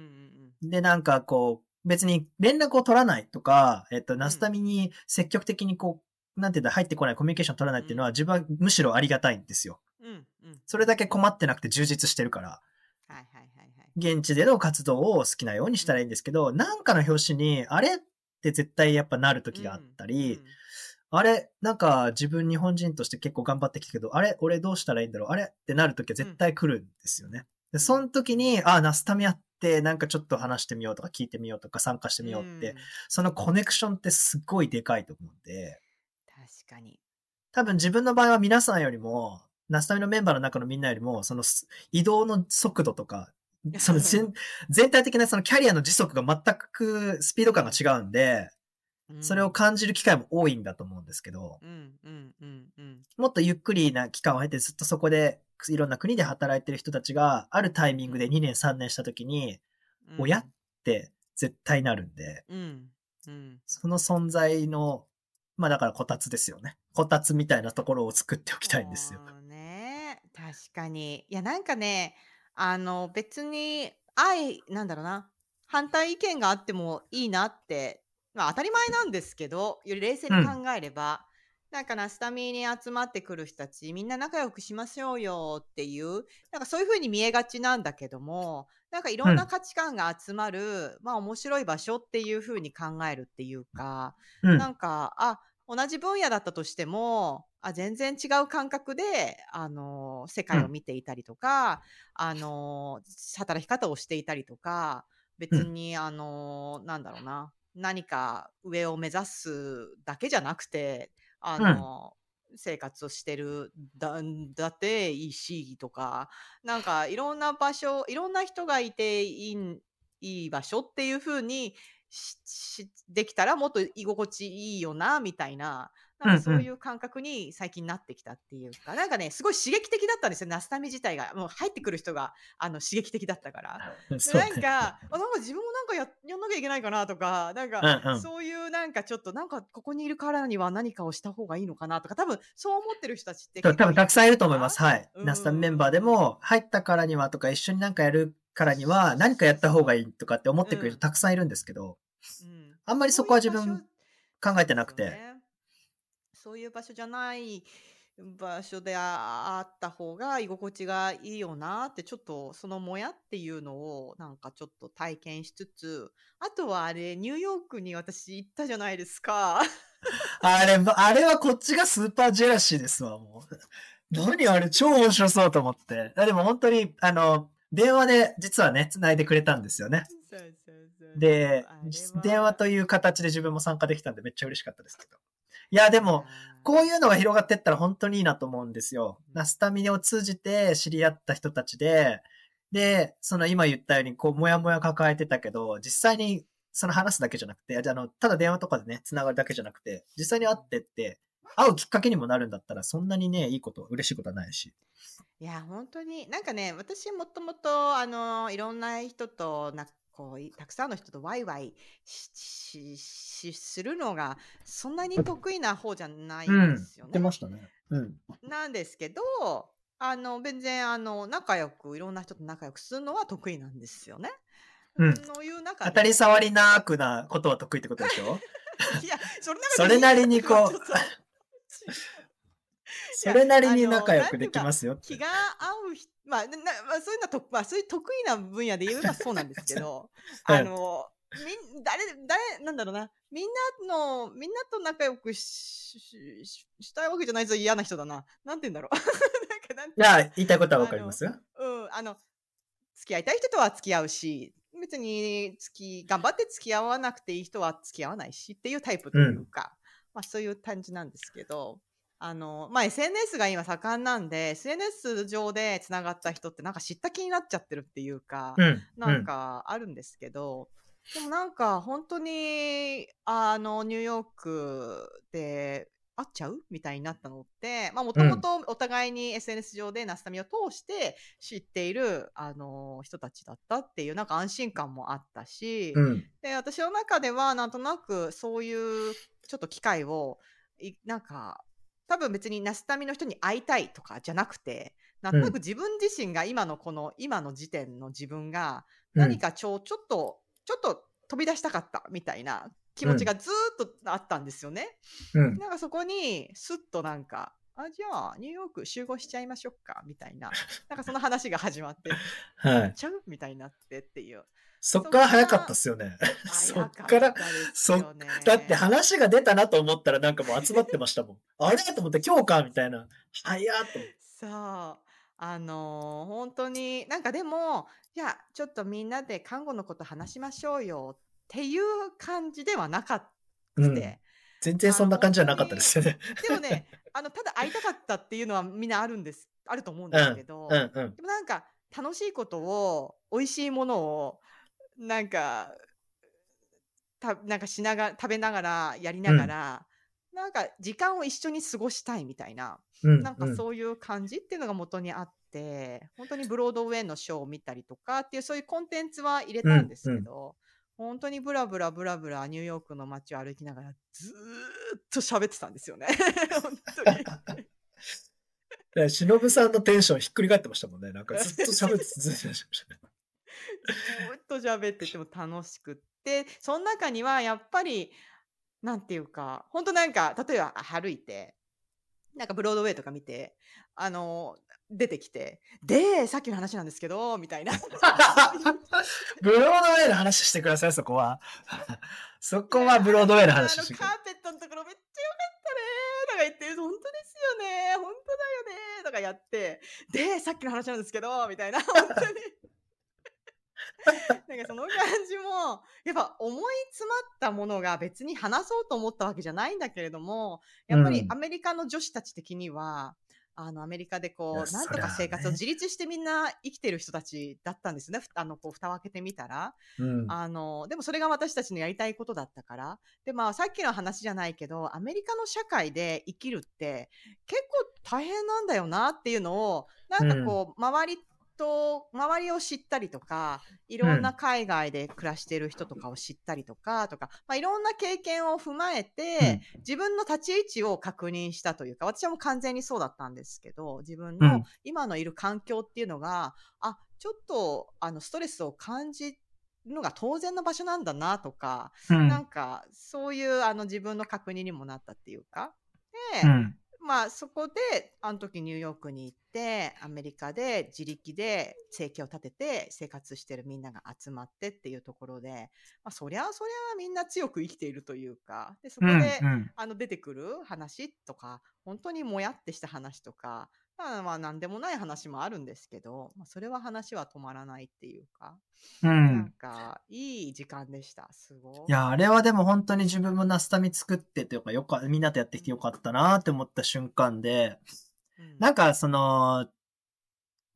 Speaker 1: うん
Speaker 4: で、なんかこう、別に連絡を取らないとか、えっと、ナスタミに積極的にこう、なんていうんだ、入ってこないコミュニケーション取らないっていうのは自分はむしろありがたいんですよ。
Speaker 1: うんうん。うん
Speaker 4: それだけ困ってなくて充実してるから、
Speaker 1: はいはいはいはい。
Speaker 4: 現地での活動を好きなようにしたらいいんですけど、なんかの表紙に、あれって絶対やっぱなる時があったり、あれなんか自分日本人として結構頑張ってきたけど、あれ俺どうしたらいいんだろう？あれってなる時は絶対来るんですよね。で、その時に、あ、ナスタミアってなんかちょっと話してみようとか聞いてみようとか参加してみようって、
Speaker 1: ん。
Speaker 4: そのコネクションってすっごいでかいと思うんで、
Speaker 1: 確かに。
Speaker 4: 多分自分の場合は皆さんよりも、ナスタミのメンバーの中のみんなよりも、そのす移動の速度とか、その全 全体的なそのキャリアの時速が全くスピード感が違うんで、それを感じる機会も多いんだと思うんですけど、
Speaker 1: うんうんうんうん。
Speaker 4: もっとゆっくりな期間を経てずっとそこでいろんな国で働いてる人たちがあるタイミングで2年3年した時に、
Speaker 1: うん。
Speaker 4: 親って絶対なるんで、
Speaker 1: うんうん。
Speaker 4: その存在の、まあだからこたつですよね。こたつみたいなところを作っておきたいんですよ。
Speaker 1: ね確かに。いやなんかねあの別に愛なんだろうな。反対意見があってもいいなって、まあ、当たり前なんですけどより冷静に考えれば、なんかナスタミに集まってくる人たちみんな仲良くしましょうよっていうなんかそういう風に見えがちなんだけどもなんかいろんな価値観が集まる、まあ面白い場所っていう風に考えるっていうか、
Speaker 4: うん。
Speaker 1: なんか、あ、同じ分野だったとしても、あ、全然違う感覚で、あの、世界を見ていたりとか、あの、働き方をしていたりとか、別に、あの、なんだろうな、何か上を目指すだけじゃなくて、あの、生活をしてるだ、だっていいし、とか、なんかいろんな場所、いろんな人がいていいん、いい場所っていう風にししできたらもっと居心地いいよなみたいななんか
Speaker 4: うんうん。
Speaker 1: そういう感覚に最近なってきたっていうか、なんかねすごい刺激的だったんですよナスタミ自体が。もう入ってくる人があの刺激的だったから。で
Speaker 4: そうね。
Speaker 1: なんか、あなんか自分もなんかややんなきゃいけないかなとか、なんか、
Speaker 4: うんうん。
Speaker 1: そういうなんかちょっと、なんかここにいるからには何かをした方がいいのかなとか、多分そう思ってる人たちって
Speaker 4: 多分たくさんいると思います。はい。
Speaker 1: うん
Speaker 4: ナスタミメンバーでも、入ったからにはとか一緒になんかやるからには、何かやった方がいいとかって思ってくれる人たくさんいるんですけど、
Speaker 1: うん
Speaker 4: あんまりそこは自分考えてなくて。
Speaker 1: そういう場所じゃない場所でああった方が居心地がいいよなってちょっとそのもやっていうのをなんかちょっと体験しつつあとはあれニューヨークに私行ったじゃないですか。
Speaker 4: あれ、あれはこっちがスーパージェラシーですわ、もう。何あれ、超面白そうと思って。あでも本当に、あの、電話で実はね、繋いでくれたんですよね。
Speaker 1: そうそうそう
Speaker 4: で電話という形で自分も参加できたんでめっちゃ嬉しかったですけど。いや、でも、こういうのが広がってったら本当にいいなと思うんですよ。ナスタミネを通じて知り合った人たちで、で、その今言ったように、こう、もやもや抱えてたけど、実際にその話すだけじゃなくて、あの、ただ電話とかでね、繋がるだけじゃなくて、実際に会ってって、会うきっかけにもなるんだったら、そんなにね、いいこと、嬉しいことはないし。
Speaker 1: いや本当になんかね私もともとあのいろんな人となこういたくさんの人とワイワイしししするのがそんなに得意な方じゃないんですよね。
Speaker 4: したね。うん。
Speaker 1: なんですけどあの全然あの仲良くいろんな人と仲良くするのは得意なんですよね。
Speaker 4: うん
Speaker 1: のいう中で
Speaker 4: 当たり障りなくなことは得意ってことでしょ？
Speaker 1: いや、それ
Speaker 4: それなりにこう それなりに仲良くできますよ
Speaker 1: 気。が合う人、まあ、な まあ、そういうのはと、まあ、そういう得意な分野で言えばそうなんですけど、
Speaker 4: はい
Speaker 1: あの、みん、誰、誰、なんだろうな、みんなの、みんなと仲良くし、しししたいわけじゃないぞ、嫌な人だな。なんて言うんだろう。なんかなんて
Speaker 4: 言いたいことはわかります？よ。
Speaker 1: うん、あの、付き合いたい人とは付き合うし、別に付き、頑張って付き合わなくていい人は付き合わないしっていうタイプというか、まあそういう感じなんですけど、あの、まあ SNS が今盛んなんで、SNS 上で繋がった人ってなんか知った気になっちゃってるっていうか、
Speaker 4: うん。
Speaker 1: なんかあるんですけど、でもなんか本当に、あの、ニューヨークで会っちゃうみたいになったのって、まあもともとお互いに SNS 上でナスタミを通して知っている、あの、人たちだったっていうなんか安心感もあったし、
Speaker 4: うん。
Speaker 1: で、私の中ではなんとなくそういうちょっと機会を、いなんか、多分別にナスタミの人に会いたいとかじゃなくて、なんとなく自分自身が今のこの、今の時点の自分が何かちょ、ちょっと、ちょっと飛び出したかったみたいな気持ちがずーっとあったんですよね。
Speaker 4: うん。
Speaker 1: なんかそこにスッとなんか、あ、じゃあニューヨーク集合しちゃいましょうかみたいな。なんかその話が始まって、
Speaker 4: はい。
Speaker 1: ちゃう？みたいになってっていう。
Speaker 4: そっから早かったっすよね。そっか
Speaker 1: 早
Speaker 4: ら
Speaker 1: た、ですよね
Speaker 4: だって話が出たなと思ったらなんかもう集まってましたもん。あれ？と思って今日かみたいな。早っと思って。
Speaker 1: そう。あのー本当に、なんかでも、いや、ちょっとみんなで看護のこと話しましょうよっていう感じではなかった
Speaker 4: うん
Speaker 1: て。
Speaker 4: 全然そんな感じじゃなかったですよね。
Speaker 1: でもね、あの、ただ会いたかったっていうのはみんなあるんです。あると思うんですけど、
Speaker 4: うんうん。
Speaker 1: でもなんか楽しいことを、美味しいものを、なんか、たなんかしながら、食べながら、やりながら、なんか時間を一緒に過ごしたいみたいな、
Speaker 4: うん。
Speaker 1: なんかそういう感じっていうのが元にあって、本当にブロードウェイのショーを見たりとかっていうそういうコンテンツは入れたんですけど、本当にブラブラブラブラニューヨークの街を歩きながらずーっと喋ってたんですよね。本当に。
Speaker 4: で忍さんのテンションひっくり返ってましたもんね。なんかずっと喋って、てましたね。
Speaker 1: ずっと喋ってても楽しくって、その中にはやっぱり、なんていうか、本当なんか、例えば歩いて、なんかブロードウェイとか見て、あの、出てきて、で、さっきの話なんですけど、みたいな。
Speaker 4: ブロードウェイの話してください、そこは。そこはブロードウェイの話してください。
Speaker 1: カーペットのところめっちゃ良かったねとか言って、本当ですよね本当だよねとかやって、で、さっきの話なんですけど、みたいな、本当に。なんかその感じも、やっぱ思い詰まったものが別に話そうと思ったわけじゃないんだけれども、やっぱり
Speaker 4: うん
Speaker 1: アメリカの女子たち的には、あの、アメリカでこう、なんとか生活を
Speaker 4: ね
Speaker 1: 自立してみんな生きてる人たちだったんですね。ふあの、こう、蓋を開けてみたら。
Speaker 4: うん。
Speaker 1: あの、でもそれが私たちのやりたいことだったから。で、まあさっきの話じゃないけど、アメリカの社会で生きるって結構大変なんだよなっていうのを、なんかこう、周りと、周りを知ったりとか、いろんな海外で暮らしている人とかを知ったりとか、とか、まあいろんな経験を踏まえて、自分の立ち位置を確認したというか、私はもう完全にそうだったんですけど、自分の
Speaker 4: うん
Speaker 1: 今のいる環境っていうのが、あ、ちょっと、あの、ストレスを感じるのが当然の場所なんだなとか、
Speaker 4: うん
Speaker 1: なんか、そういう、あの、自分の確認にもなったっていうか。で、
Speaker 4: うん。
Speaker 1: まあ、そこで、あの時ニューヨークに行って、アメリカで自力で生計を立てて生活してるみんなが集まってっていうところで、まあ、そりゃそりゃみんな強く生きているというか、で、そこ
Speaker 4: うん。
Speaker 1: で、
Speaker 4: うん
Speaker 1: あの出てくる話とか、本当にもやってした話とか、まあまあ何でもない話もあるんですけど、まあ、それは話は止まらないっていうか、
Speaker 4: う
Speaker 1: なん
Speaker 4: ん。
Speaker 1: かいい時間でした。すごい。
Speaker 4: いや、あれはでも本当に自分もナスタミ作ってというか、よか、みんなとやってきてよかったなって思った瞬間で、
Speaker 1: うん
Speaker 4: なんかその、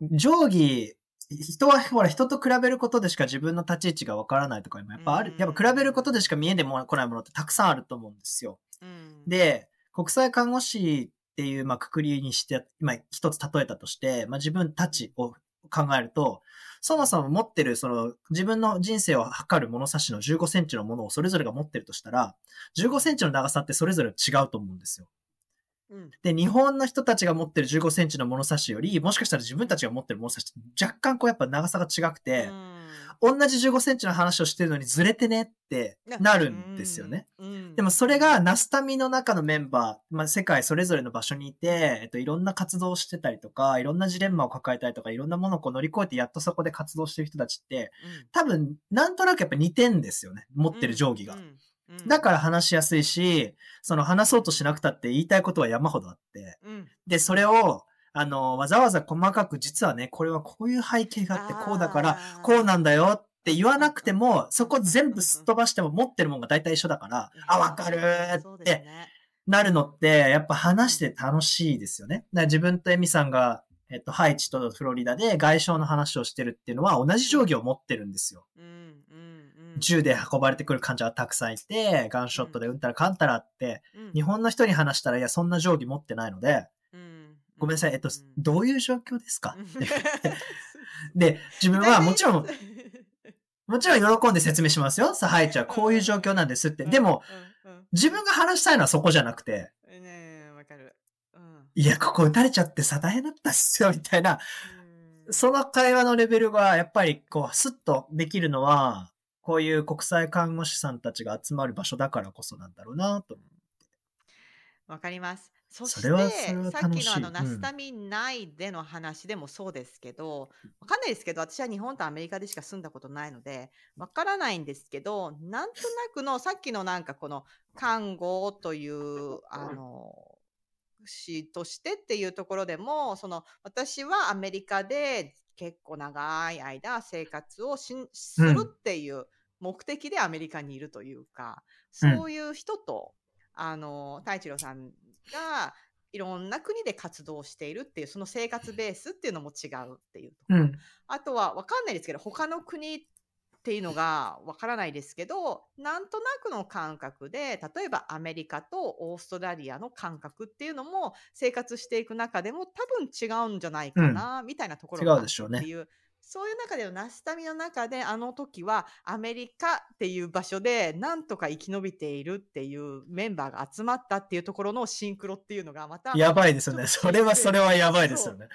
Speaker 4: 定規、人はほら人と比べることでしか自分の立ち位置がわからないとかもやっぱある。
Speaker 1: うん
Speaker 4: やっぱ比べることでしか見えても来ないものってたくさんあると思うんですよ。
Speaker 1: うん、
Speaker 4: で、国際看護師っていう、まあ、くくりにして、まあ、一つ例えたとして、まあ、自分たちを考えると、そもそも持ってる、その、自分の人生を測る物差しの15センチのものをそれぞれが持ってるとしたら、15センチの長さってそれぞれ違うと思うんですよ。
Speaker 1: うん、
Speaker 4: で、日本の人たちが持ってる15センチの物差しより、もしかしたら自分たちが持ってる物差しって若干こうやっぱ長さが違くて、
Speaker 1: うん
Speaker 4: 同じ15センチの話をしてるのにずれてねってなるんですよね。でもそれがナスタミの中のメンバー、まあ、世界それぞれの場所にいて、えっと、いろんな活動をしてたりとか、いろんなジレンマを抱えたりとか、いろんなものをこう乗り越えてやっとそこで活動してる人たちって、多分、なんとなくやっぱ似てんですよね。持ってる定規が。だから話しやすいし、その話そうとしなくたって言いたいことは山ほどあって、で、それを、あの、わざわざ細かく実はね、これはこういう背景があって、こうだから、こうなんだよって言わなくても、そこ全部すっ飛ばしても持ってるもんが大体一緒だから、あ、わかるってなるのって、やっぱ話して楽しいですよね。だから自分とエミさんが、えっと、ハイチとフロリダで外傷の話をしてるっていうのは同じ定規を持ってるんですよ。銃で運ばれてくる患者がたくさんいて、ガンショットでうんたらかんたらって、日本の人に話したら、いや、そんな定規持ってないので、ごめんなさい、えっと、どういう状況ですか？で、自分はもちろん、もちろん喜んで説明しますよ。さあ、はいちゃん、こういう状況なんですって。でも、自分が話したいのはそこじゃなくて、ねわかる。いや、ここ撃たれちゃってさ、大変だったっすよ、みたいな。その会話のレベルが、やっぱり、こう、スッとできるのは、こういう国際看護師さんたちが集まる場所だからこそなんだろうなと思って。
Speaker 1: わかります。そして、そそさっきのあの、ナスタミン内での話でもそうですけど、わかんないですけど、私は日本とアメリカでしか住んだことないので、わからないんですけど、なんとなくの、さっきのなんかこの、看護という、あの、しとしてっていうところでも、その、私はアメリカで結構長い間生活をしするっていう目的でアメリカにいるというか、そういう人と、あの、太一郎さんがいろんな国で活動しているっていう、その生活ベースっていうのも違うっていうとうん、あとは、わかんないですけど、他の国っていうのがわからないですけど、なんとなくの感覚で、例えばアメリカとオーストラリアの感覚っていうのも生活していく中でも多分違うんじゃないかな、みたいなところがっていう。そういう中でのナスタミの中であの時はアメリカっていう場所でなんとか生き延びているっていうメンバーが集まったっていうところのシンクロっていうのがまた。
Speaker 4: やばいですよね。それはそれはやばいですよね。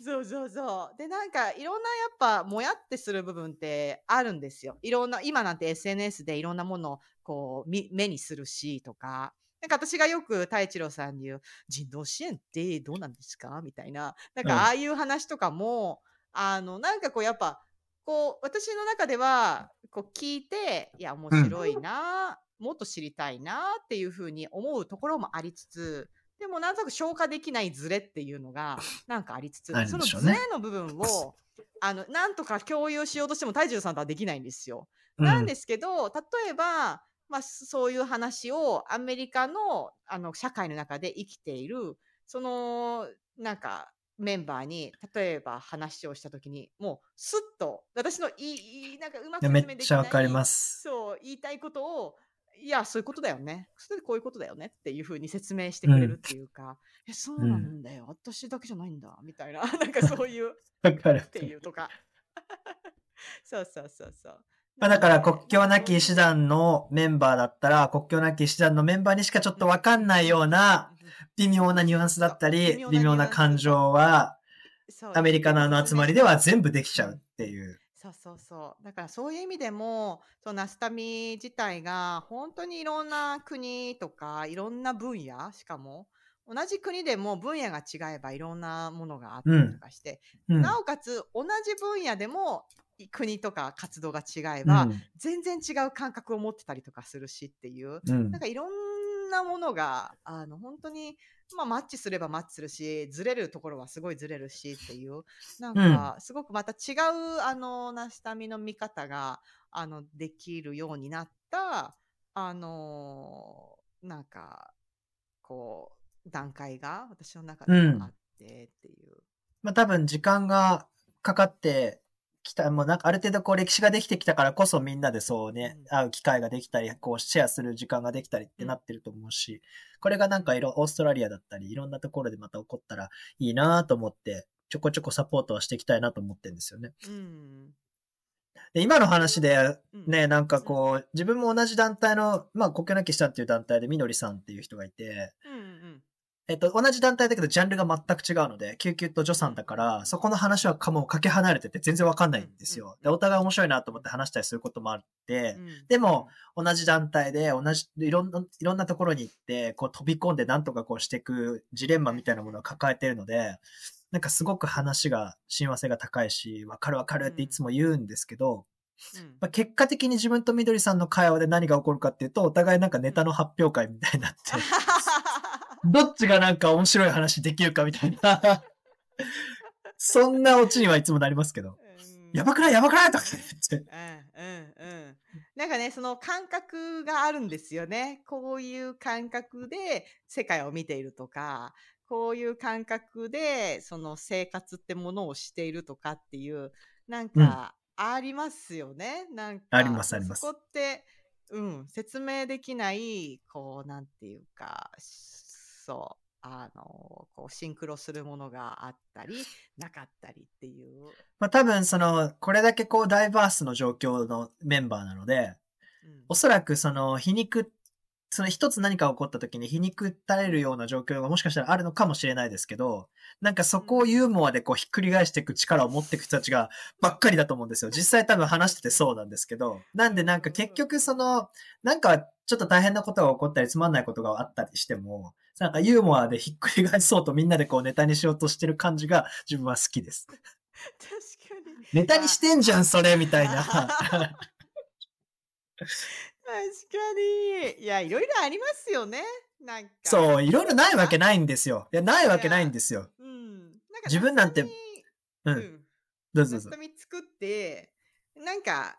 Speaker 1: そうそうそう。で、なんか、いろんなやっぱ、もやってする部分ってあるんですよ。いろんな、今なんて SNS でいろんなものを、こう、目にするし、とか。なんか私がよく太一郎さんに言う、人道支援ってどうなんですか？みたいな。なんか、ああいう話とかも、あの、なんかこう、やっぱ、こう、私の中では、こう、聞いて、いや、面白いな、うん、もっと知りたいなっていうふうに思うところもありつつ、でもなんとなく消化できないズレっていうのが、なんかありつつ、そのズレの部分を、あの、なんとか共有しようとしても、大樹さんとはできないんですよ。なんですけど、例えば、まあ、そういう話をアメリカの、あの、社会の中で生きている、その、なんか、メンバーに、例えば話をしたときに、もう、すっと、私のいい、なんかうまく。
Speaker 4: めっちゃわかります。
Speaker 1: そう、言いたいことを、いや、そういうことだよね。それでこういうことだよねっていうふうに説明してくれるっていうか、うん、え、そうなんだよ、うん。私だけじゃないんだ。みたいな、なんかそういう、っていうとか。そうそうそうそう。
Speaker 4: まあだから国境なき医師団のメンバーだったら、国境なき医師団のメンバーにしかちょっとわかんないような微妙なニュアンスだったり、微妙な感情は、アメリカのあの集まりでは全部できちゃうっていう。
Speaker 1: そうそうそう。だからそういう意味でも、そのナスタミ自体が本当にいろんな国とか、いろんな分野、しかも、同じ国でも分野が違えばいろんなものがあったりとかして、うん。うん、なおかつ同じ分野でも国とか活動が違えば、うん、全然違う感覚を持ってたりとかするしっていう、なんかいろんなものが、あの、本当に、まあ、マッチすればマッチするし、ずれるところはすごいずれるしっていう、なんか、すごくまた違う、あの、ナシタミの見方が、あの、できるようになった、あの、なんか、こう、段階が私の中であってっていう。うん、
Speaker 4: まあ多分時間がかかってきた、もうなんかある程度こう歴史ができてきたからこそみんなでそうね、うん、会う機会ができたり、こうシェアする時間ができたりってなってると思うし、これがなんかいろ、オーストラリアだったり、いろんなところでまた起こったらいいなと思って、ちょこちょこサポートはしていきたいなと思ってるんですよね。うん、で今の話でね、なんかこう、自分も同じ団体の、まあ、国境なきしたっていう団体でみのりさんっていう人がいて、うんうんえっと、同じ団体だけどジャンルが全く違うので、救急と助産だから、そこの話はかもうかけ離れてて全然わかんないんですよ。で、お互い面白いなと思って話したりすることもあって、でも、同じ団体で同じ、いろんな、いろんなところに行って、こう飛び込んでなんとかこうしていくジレンマみたいなものを抱えているので、なんかすごく話が、親和性が高いし、わかるわかるっていつも言うんですけど、
Speaker 1: うん。
Speaker 4: まあ、結果的に自分とみどりさんの会話で何が起こるかっていうと、お互いなんかネタの発表会みたいになって、どっちがなんか面白い話できるかみたいな。そんなオチにはいつもなりますけど。
Speaker 1: うん
Speaker 4: やばくない？やばくない？とか言って。
Speaker 1: うんうんうん。なんかね、その感覚があるんですよね。こういう感覚で世界を見ているとか、こういう感覚でその生活ってものをしているとかっていう、なんかありますよね。なんか。
Speaker 4: ありますあります
Speaker 1: そこって、うん、説明できない、こう、なんていうか、そう。あの、こう、シンクロするものがあったり、なかったりっていう。
Speaker 4: まあ多分その、これだけこうダイバースの状況のメンバーなので、
Speaker 1: うん
Speaker 4: おそらくその皮肉、その一つ何か起こった時に皮肉ったれるような状況がもしかしたらあるのかもしれないですけど、なんかそこをユーモアでこうひっくり返していく力を持っていく人たちがばっかりだと思うんですよ。実際多分話しててそうなんですけど、なんでなんか結局その、なんかちょっと大変なことが起こったりつまんないことがあったりしても、なんかユーモアでひっくり返そうとみんなでこうネタにしようとしてる感じが自分は好きです。
Speaker 1: 確かに。
Speaker 4: ネタにしてんじゃん、それみたいな。
Speaker 1: 確かに。いや、いろいろありますよね。なんか。
Speaker 4: そう、いろいろないわけないんですよ。いや、ないわけないんですよ。
Speaker 1: う。うん。なんか
Speaker 4: 自分なんてう。
Speaker 1: タミうんん。
Speaker 4: どうぞどうぞ
Speaker 1: 作って、なんか、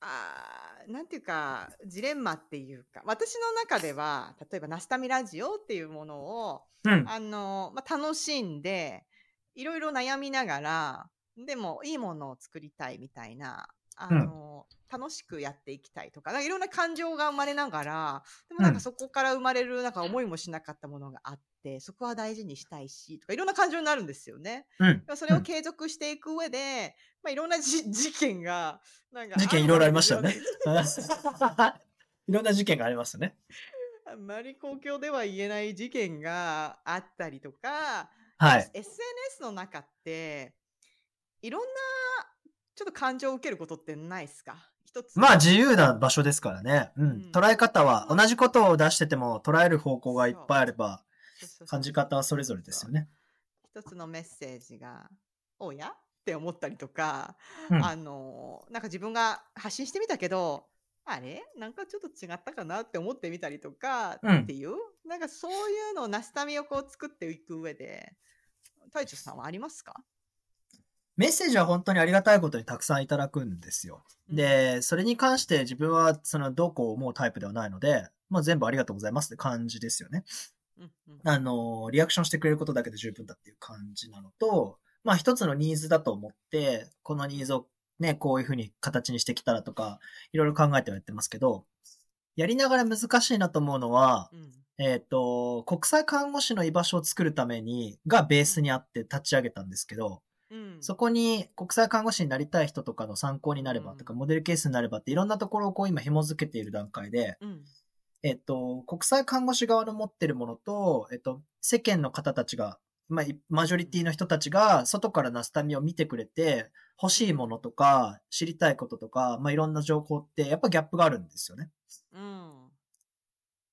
Speaker 1: あーなんていうか、ジレンマっていうか、私の中では、例えばナスタミラジオっていうものを、
Speaker 4: うん。
Speaker 1: あの、まあ、楽しんで、いろいろ悩みながら、でもいいものを作りたいみたいな、あの、楽しくやっていきたいとか、なんかいろんな感情が生まれながら、でもなん
Speaker 4: うん
Speaker 1: かそこから生まれるなんか思いもしなかったものがあって、そこは大事にしたいし、とかいろんな感情になるんですよね。
Speaker 4: うん
Speaker 1: それを継続していく上で、まあいろんなじ 事件が、なんか
Speaker 4: 事件いろいろありました
Speaker 1: よ
Speaker 4: いろんな事件がありますね。
Speaker 1: あんまり公共では言えない事件があったりとか、
Speaker 4: はい。
Speaker 1: SNS の中って、いろんな、ちょっと感情を受けることってないですか？一つ。
Speaker 4: まあ自由な場所ですからね。う
Speaker 1: うん
Speaker 4: ん。捉え方は、同じことを出してても捉える方向がいっぱいあれば、感じ方はそれぞれですよね。
Speaker 1: 一つのメッセージが、おや？って思ったりとか、
Speaker 4: うん。
Speaker 1: あの、なんか自分が発信してみたけど、あれ？なんかちょっと違ったかなって思ってみたりとか
Speaker 4: うん。
Speaker 1: っていう、なんかそういうのをナスタミをこう作っていく上で、太一さんはありますか？
Speaker 4: メッセージは本当にありがたいことにたくさんいただくんですよ。、で、それに関して自分はそのどうこう思うタイプではないので、まあ全部ありがとうございますって感じですよね。あの、リアクションしてくれることだけで十分だっていう感じなのと、まあ一つのニーズだと思って、このニーズをね、こういうふうに形にしてきたらとか、いろいろ考えてはやってますけど、やりながら難しいなと思うのは、
Speaker 1: うん。
Speaker 4: えっ、と、国際看護師の居場所を作るために、がベースにあって立ち上げたんですけど、
Speaker 1: うん。
Speaker 4: そこに国際看護師になりたい人とかの参考になればとか、モデルケースになればっていろんなところをこう今紐付けている段階で、
Speaker 1: うん
Speaker 4: えっと、国際看護師側の持ってるものと、えっと、世間の方たちが、まあ、いマジョリティの人たちが外からナスタミを見てくれて、欲しいものとか、知りたいこととか、まあ、いろんな情報って、やっぱギャップがあるんですよね。
Speaker 1: うん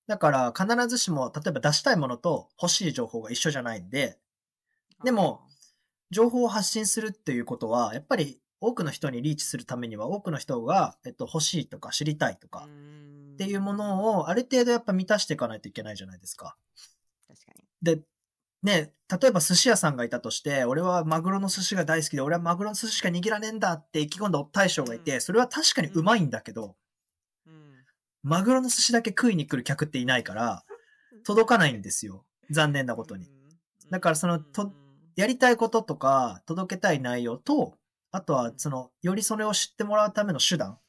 Speaker 4: だから、必ずしも、例えば出したいものと欲しい情報が一緒じゃないんで、でも、情報を発信するっていうことは、やっぱり多くの人にリーチするためには、多くの人が、えっと、欲しいとか知りたいとか、
Speaker 1: っ
Speaker 4: っていうものをある程度やっぱ満たしていかないといけないじゃないですか。
Speaker 1: 確かに。
Speaker 4: で、ね、例えば寿司屋さんがいたとして、俺はマグロの寿司が大好きで、俺はマグロの寿司しか握らねえんだって意気込んだ大将がいて、
Speaker 1: うん
Speaker 4: それは確かにうまいんだけど、
Speaker 1: うん
Speaker 4: マグロの寿司だけ食いに来る客っていないから、届かないんですよ。残念なことに。だからそのとやりたいこととか、届けたい内容と、あとはその、よりそれを知ってもらうための手段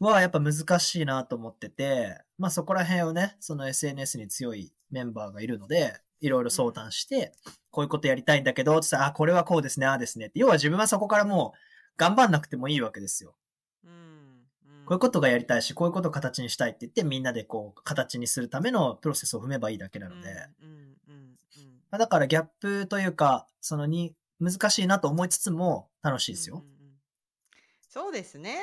Speaker 4: はやっぱ難しいなと思ってて、まあそこら辺をね、その SNS に強いメンバーがいるので、いろいろ相談して、こういうことやりたいんだけど、つって、あ、これはこうですね、ああですねって。要は自分はそこからもう頑張んなくてもいいわけですよ。こういうことがやりたいし、こういうことを形にしたいって言って、みんなでこう、形にするためのプロセスを踏めばいいだけなので、まあ、だからギャップというか、そのに、難しいなと思いつつも楽しいですよ。
Speaker 1: うんうんうんそうですね。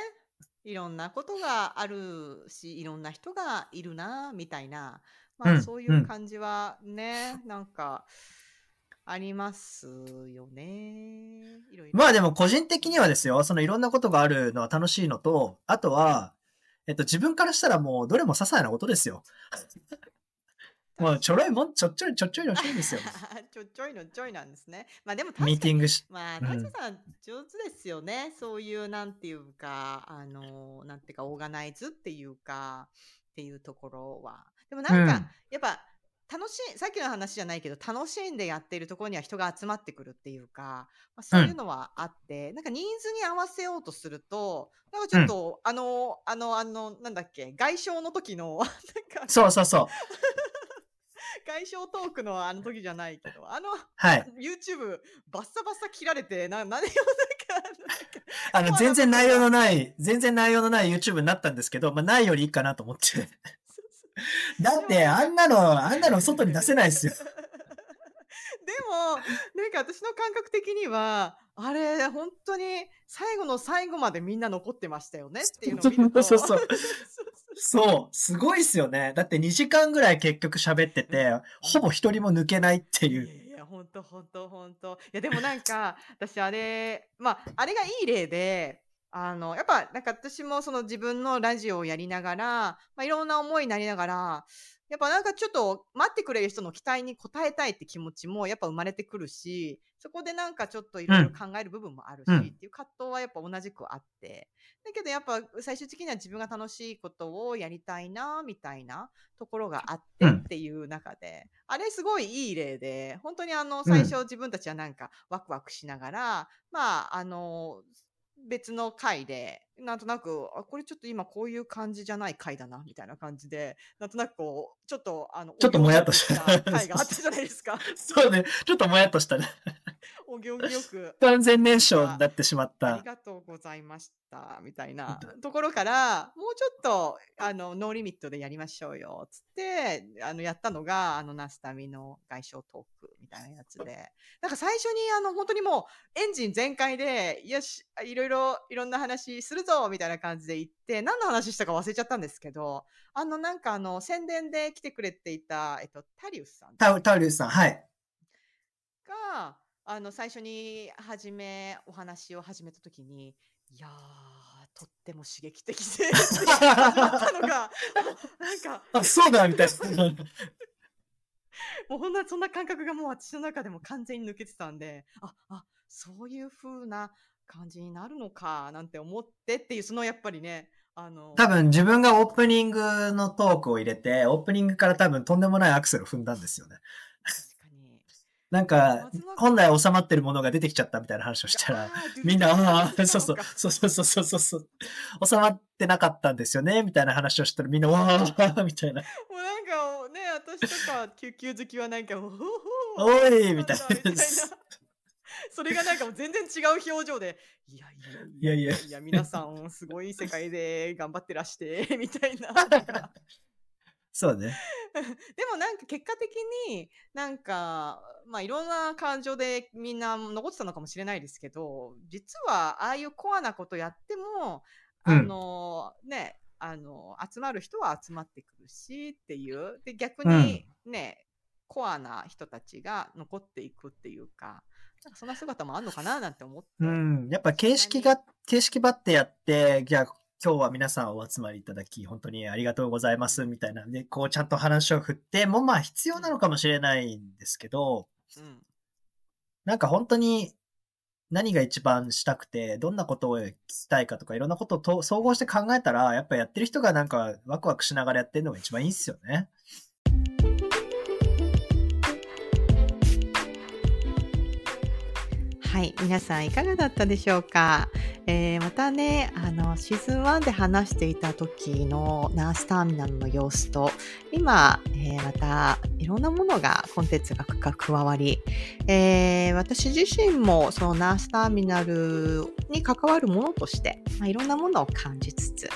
Speaker 1: いろんなことがあるし、いろんな人がいるな、みたいな、まあ、
Speaker 4: うん
Speaker 1: そういう感じはね、なんか、ありますよね。いろいろ。
Speaker 4: まあでも個人的にはですよ、そのいろんなことがあるのは楽しいのと、あとは、えっと自分からしたらもうどれも些細なことですよ。もうちょろいもん、ちょっちょいちょっちょいのしいんですよ。
Speaker 1: ちょちょいのちょいなんですね。まあでも確かに
Speaker 4: ミーティングし、
Speaker 1: まあ、
Speaker 4: うん
Speaker 1: タチさん、上手ですよね。そういう、なんていうか、あの、なんていうか、オーガナイズっていうか、っていうところは。でもなんか、
Speaker 4: うん
Speaker 1: やっぱ、楽しい、さっきの話じゃないけど、楽しんでやっているところには人が集まってくるっていうか、まあ、そういうのはあって、なんかニーズに合わせようとすると、なんかちょっと、あの、あの、あの、なんだっけ、外傷の時の、なんか、
Speaker 4: そうそうそう。
Speaker 1: 外傷トークのあの時じゃないけど、あの、
Speaker 4: はい。
Speaker 1: YouTube バッサバサ切られて、な、何をなんか、
Speaker 4: あの、全然内容のない、全然内容のない YouTube になったんですけど、まあないよりいいかなと思って。だって、あんなの、あんなの外に出せないですよ。
Speaker 1: でも、なんか私の感覚的には、あれ、本当に最後の最後までみんな残ってましたよねっていうのを見ると。
Speaker 4: そうそうそう
Speaker 1: そう、
Speaker 4: すごいっすよね。だって2時間ぐらい結局喋ってて、ほぼ一人も抜けないっていう。
Speaker 1: いやいや、本当本当本当いや、でもなんか、私あれ、まあ、あれがいい例で、あの、やっぱ、なんか私もその自分のラジオをやりながら、まあ、いろんな思いになりながら、やっぱなんかちょっと待ってくれる人の期待に応えたいって気持ちもやっぱ生まれてくるし、そこでなんかちょっといろいろ考える部分もあるし、
Speaker 4: うん。
Speaker 1: っていう葛藤はやっぱ同じくあって。だけどやっぱ最終的には自分が楽しいことをやりたいな、みたいなところがあって
Speaker 4: うん。
Speaker 1: っていう中で、あれすごいいい例で、本当にあの最初自分たちはなんかワクワクしながら、まああの、別の回で、なんとなく、あ、これちょっと今こういう感じじゃない回だな、みたいな感じで、なんとなくこう、ちょっとあの、
Speaker 4: ちょっともやっとし
Speaker 1: た回があったじゃないですか。
Speaker 4: そうね。ちょっともやっとしたね。
Speaker 1: お行儀よく。
Speaker 4: 完全燃焼になってしまっ
Speaker 1: あ
Speaker 4: た
Speaker 1: り。がとうございました、みたいなところから、もうちょっと、あの、ノーリミットでやりましょうよ、つって、あの、やったのが、あの、ナスタミの外傷トークみたいなやつで、なんか最初に、あの、本当にもう、エンジン全開で、よし、いろいろ、いろんな話するぞ、みたいな感じで言って、何の話したか忘れちゃったんですけど、あの、なんかあの、宣伝で来てくれていた、えっと、タリウスさん
Speaker 4: タリウスさん、はい。
Speaker 1: が、あの、最初に始め、お話を始めたときに、いやー、とっても刺激的で、始まったのが、なんか、
Speaker 4: あ、そうだ、みたいな。
Speaker 1: もうほんな、そんな感覚がもう私の中でも完全に抜けてたんで、あ、あ、そういう風な感じになるのか、なんて思ってっていう、そのやっぱりね、あの、
Speaker 4: 多分自分がオープニングのトークを入れて、オープニングから多分とんでもないアクセルを踏んだんですよね。なんか、本来収まってるものが出てきちゃったみたいな話をしたら、みんな、ああ、そうそうそうそうそうそうそうそう、収まってなかったんですよね、みたいな話をしたらみんな、わあ、みたいな、
Speaker 1: もうなんかね、私とか救急好きはなんか、お
Speaker 4: おい、みたいな。
Speaker 1: な。それがなんかもう全然違う表情で、いやいやいや
Speaker 4: いやいや
Speaker 1: いや、皆さんすごい世界で頑張ってらして、みたいな。
Speaker 4: そうね。
Speaker 1: でもなんか結果的になんか、まあいろんな感情でみんな残ってたのかもしれないですけど、実はああいうコアなことやっても、あの、ね、あの、集まる人は集まってくるしっていう。で、逆にね、コアな人たちが残っていくっていうか、なんかそんな姿もあるのかななんて思って。
Speaker 4: うん。やっぱ形式が、形式ばってやって、じゃあ今日は皆さんお集まりいただき、本当にありがとうございます、みたいな。で、こうちゃんと話を振っても、まあ必要なのかもしれないんですけど、
Speaker 1: うん。
Speaker 4: なんか本当に何が一番したくて、どんなことを聞きたいかとか、いろんなことをと総合して考えたら、やっぱやってる人がなんかワクワクしながらやってるのが一番いいっすよね。
Speaker 1: はい、皆さんいかがだったでしょうか、えーまたね、あの、シーズン1で話していた時のナースターミナルの様子と、今、えーまたいろんなものが、コンテンツが加わり、えー私自身もそのナースターミナルに関わるものとして、まあ、いろんなものを感じつつ、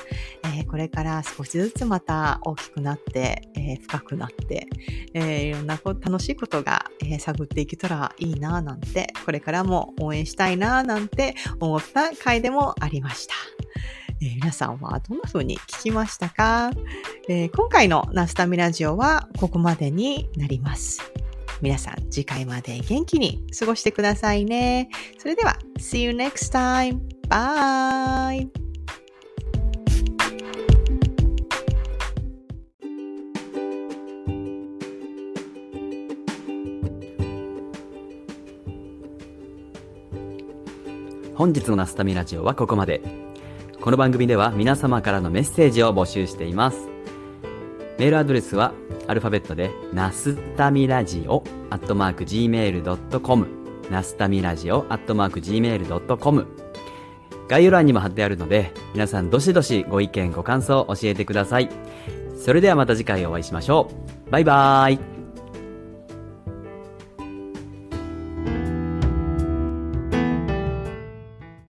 Speaker 1: えー、これから少しずつまた大きくなって、えー、深くなって、えー、いろんな楽しいことが、え探っていけたらいいなぁなんて、これからも応援したいなぁなんて思った回でもありました。えー、皆さんはどんな風に聞きましたか、えー、今回のナスタミラジオはここまでになります。皆さん次回まで元気に過ごしてくださいね。それでは、See you next time! Bye!
Speaker 3: 本日のナスタミラジオはここまで。この番組では皆様からのメッセージを募集しています。メールアドレスはアルファベットで、ナスタミラジオ、アットマーク gmail.com、ナスタミラジオ、アットマーク gmail.com、概要欄にも貼ってあるので、皆さんどしどしご意見ご感想を教えてください。それではまた次回お会いしましょう。バイバーイ。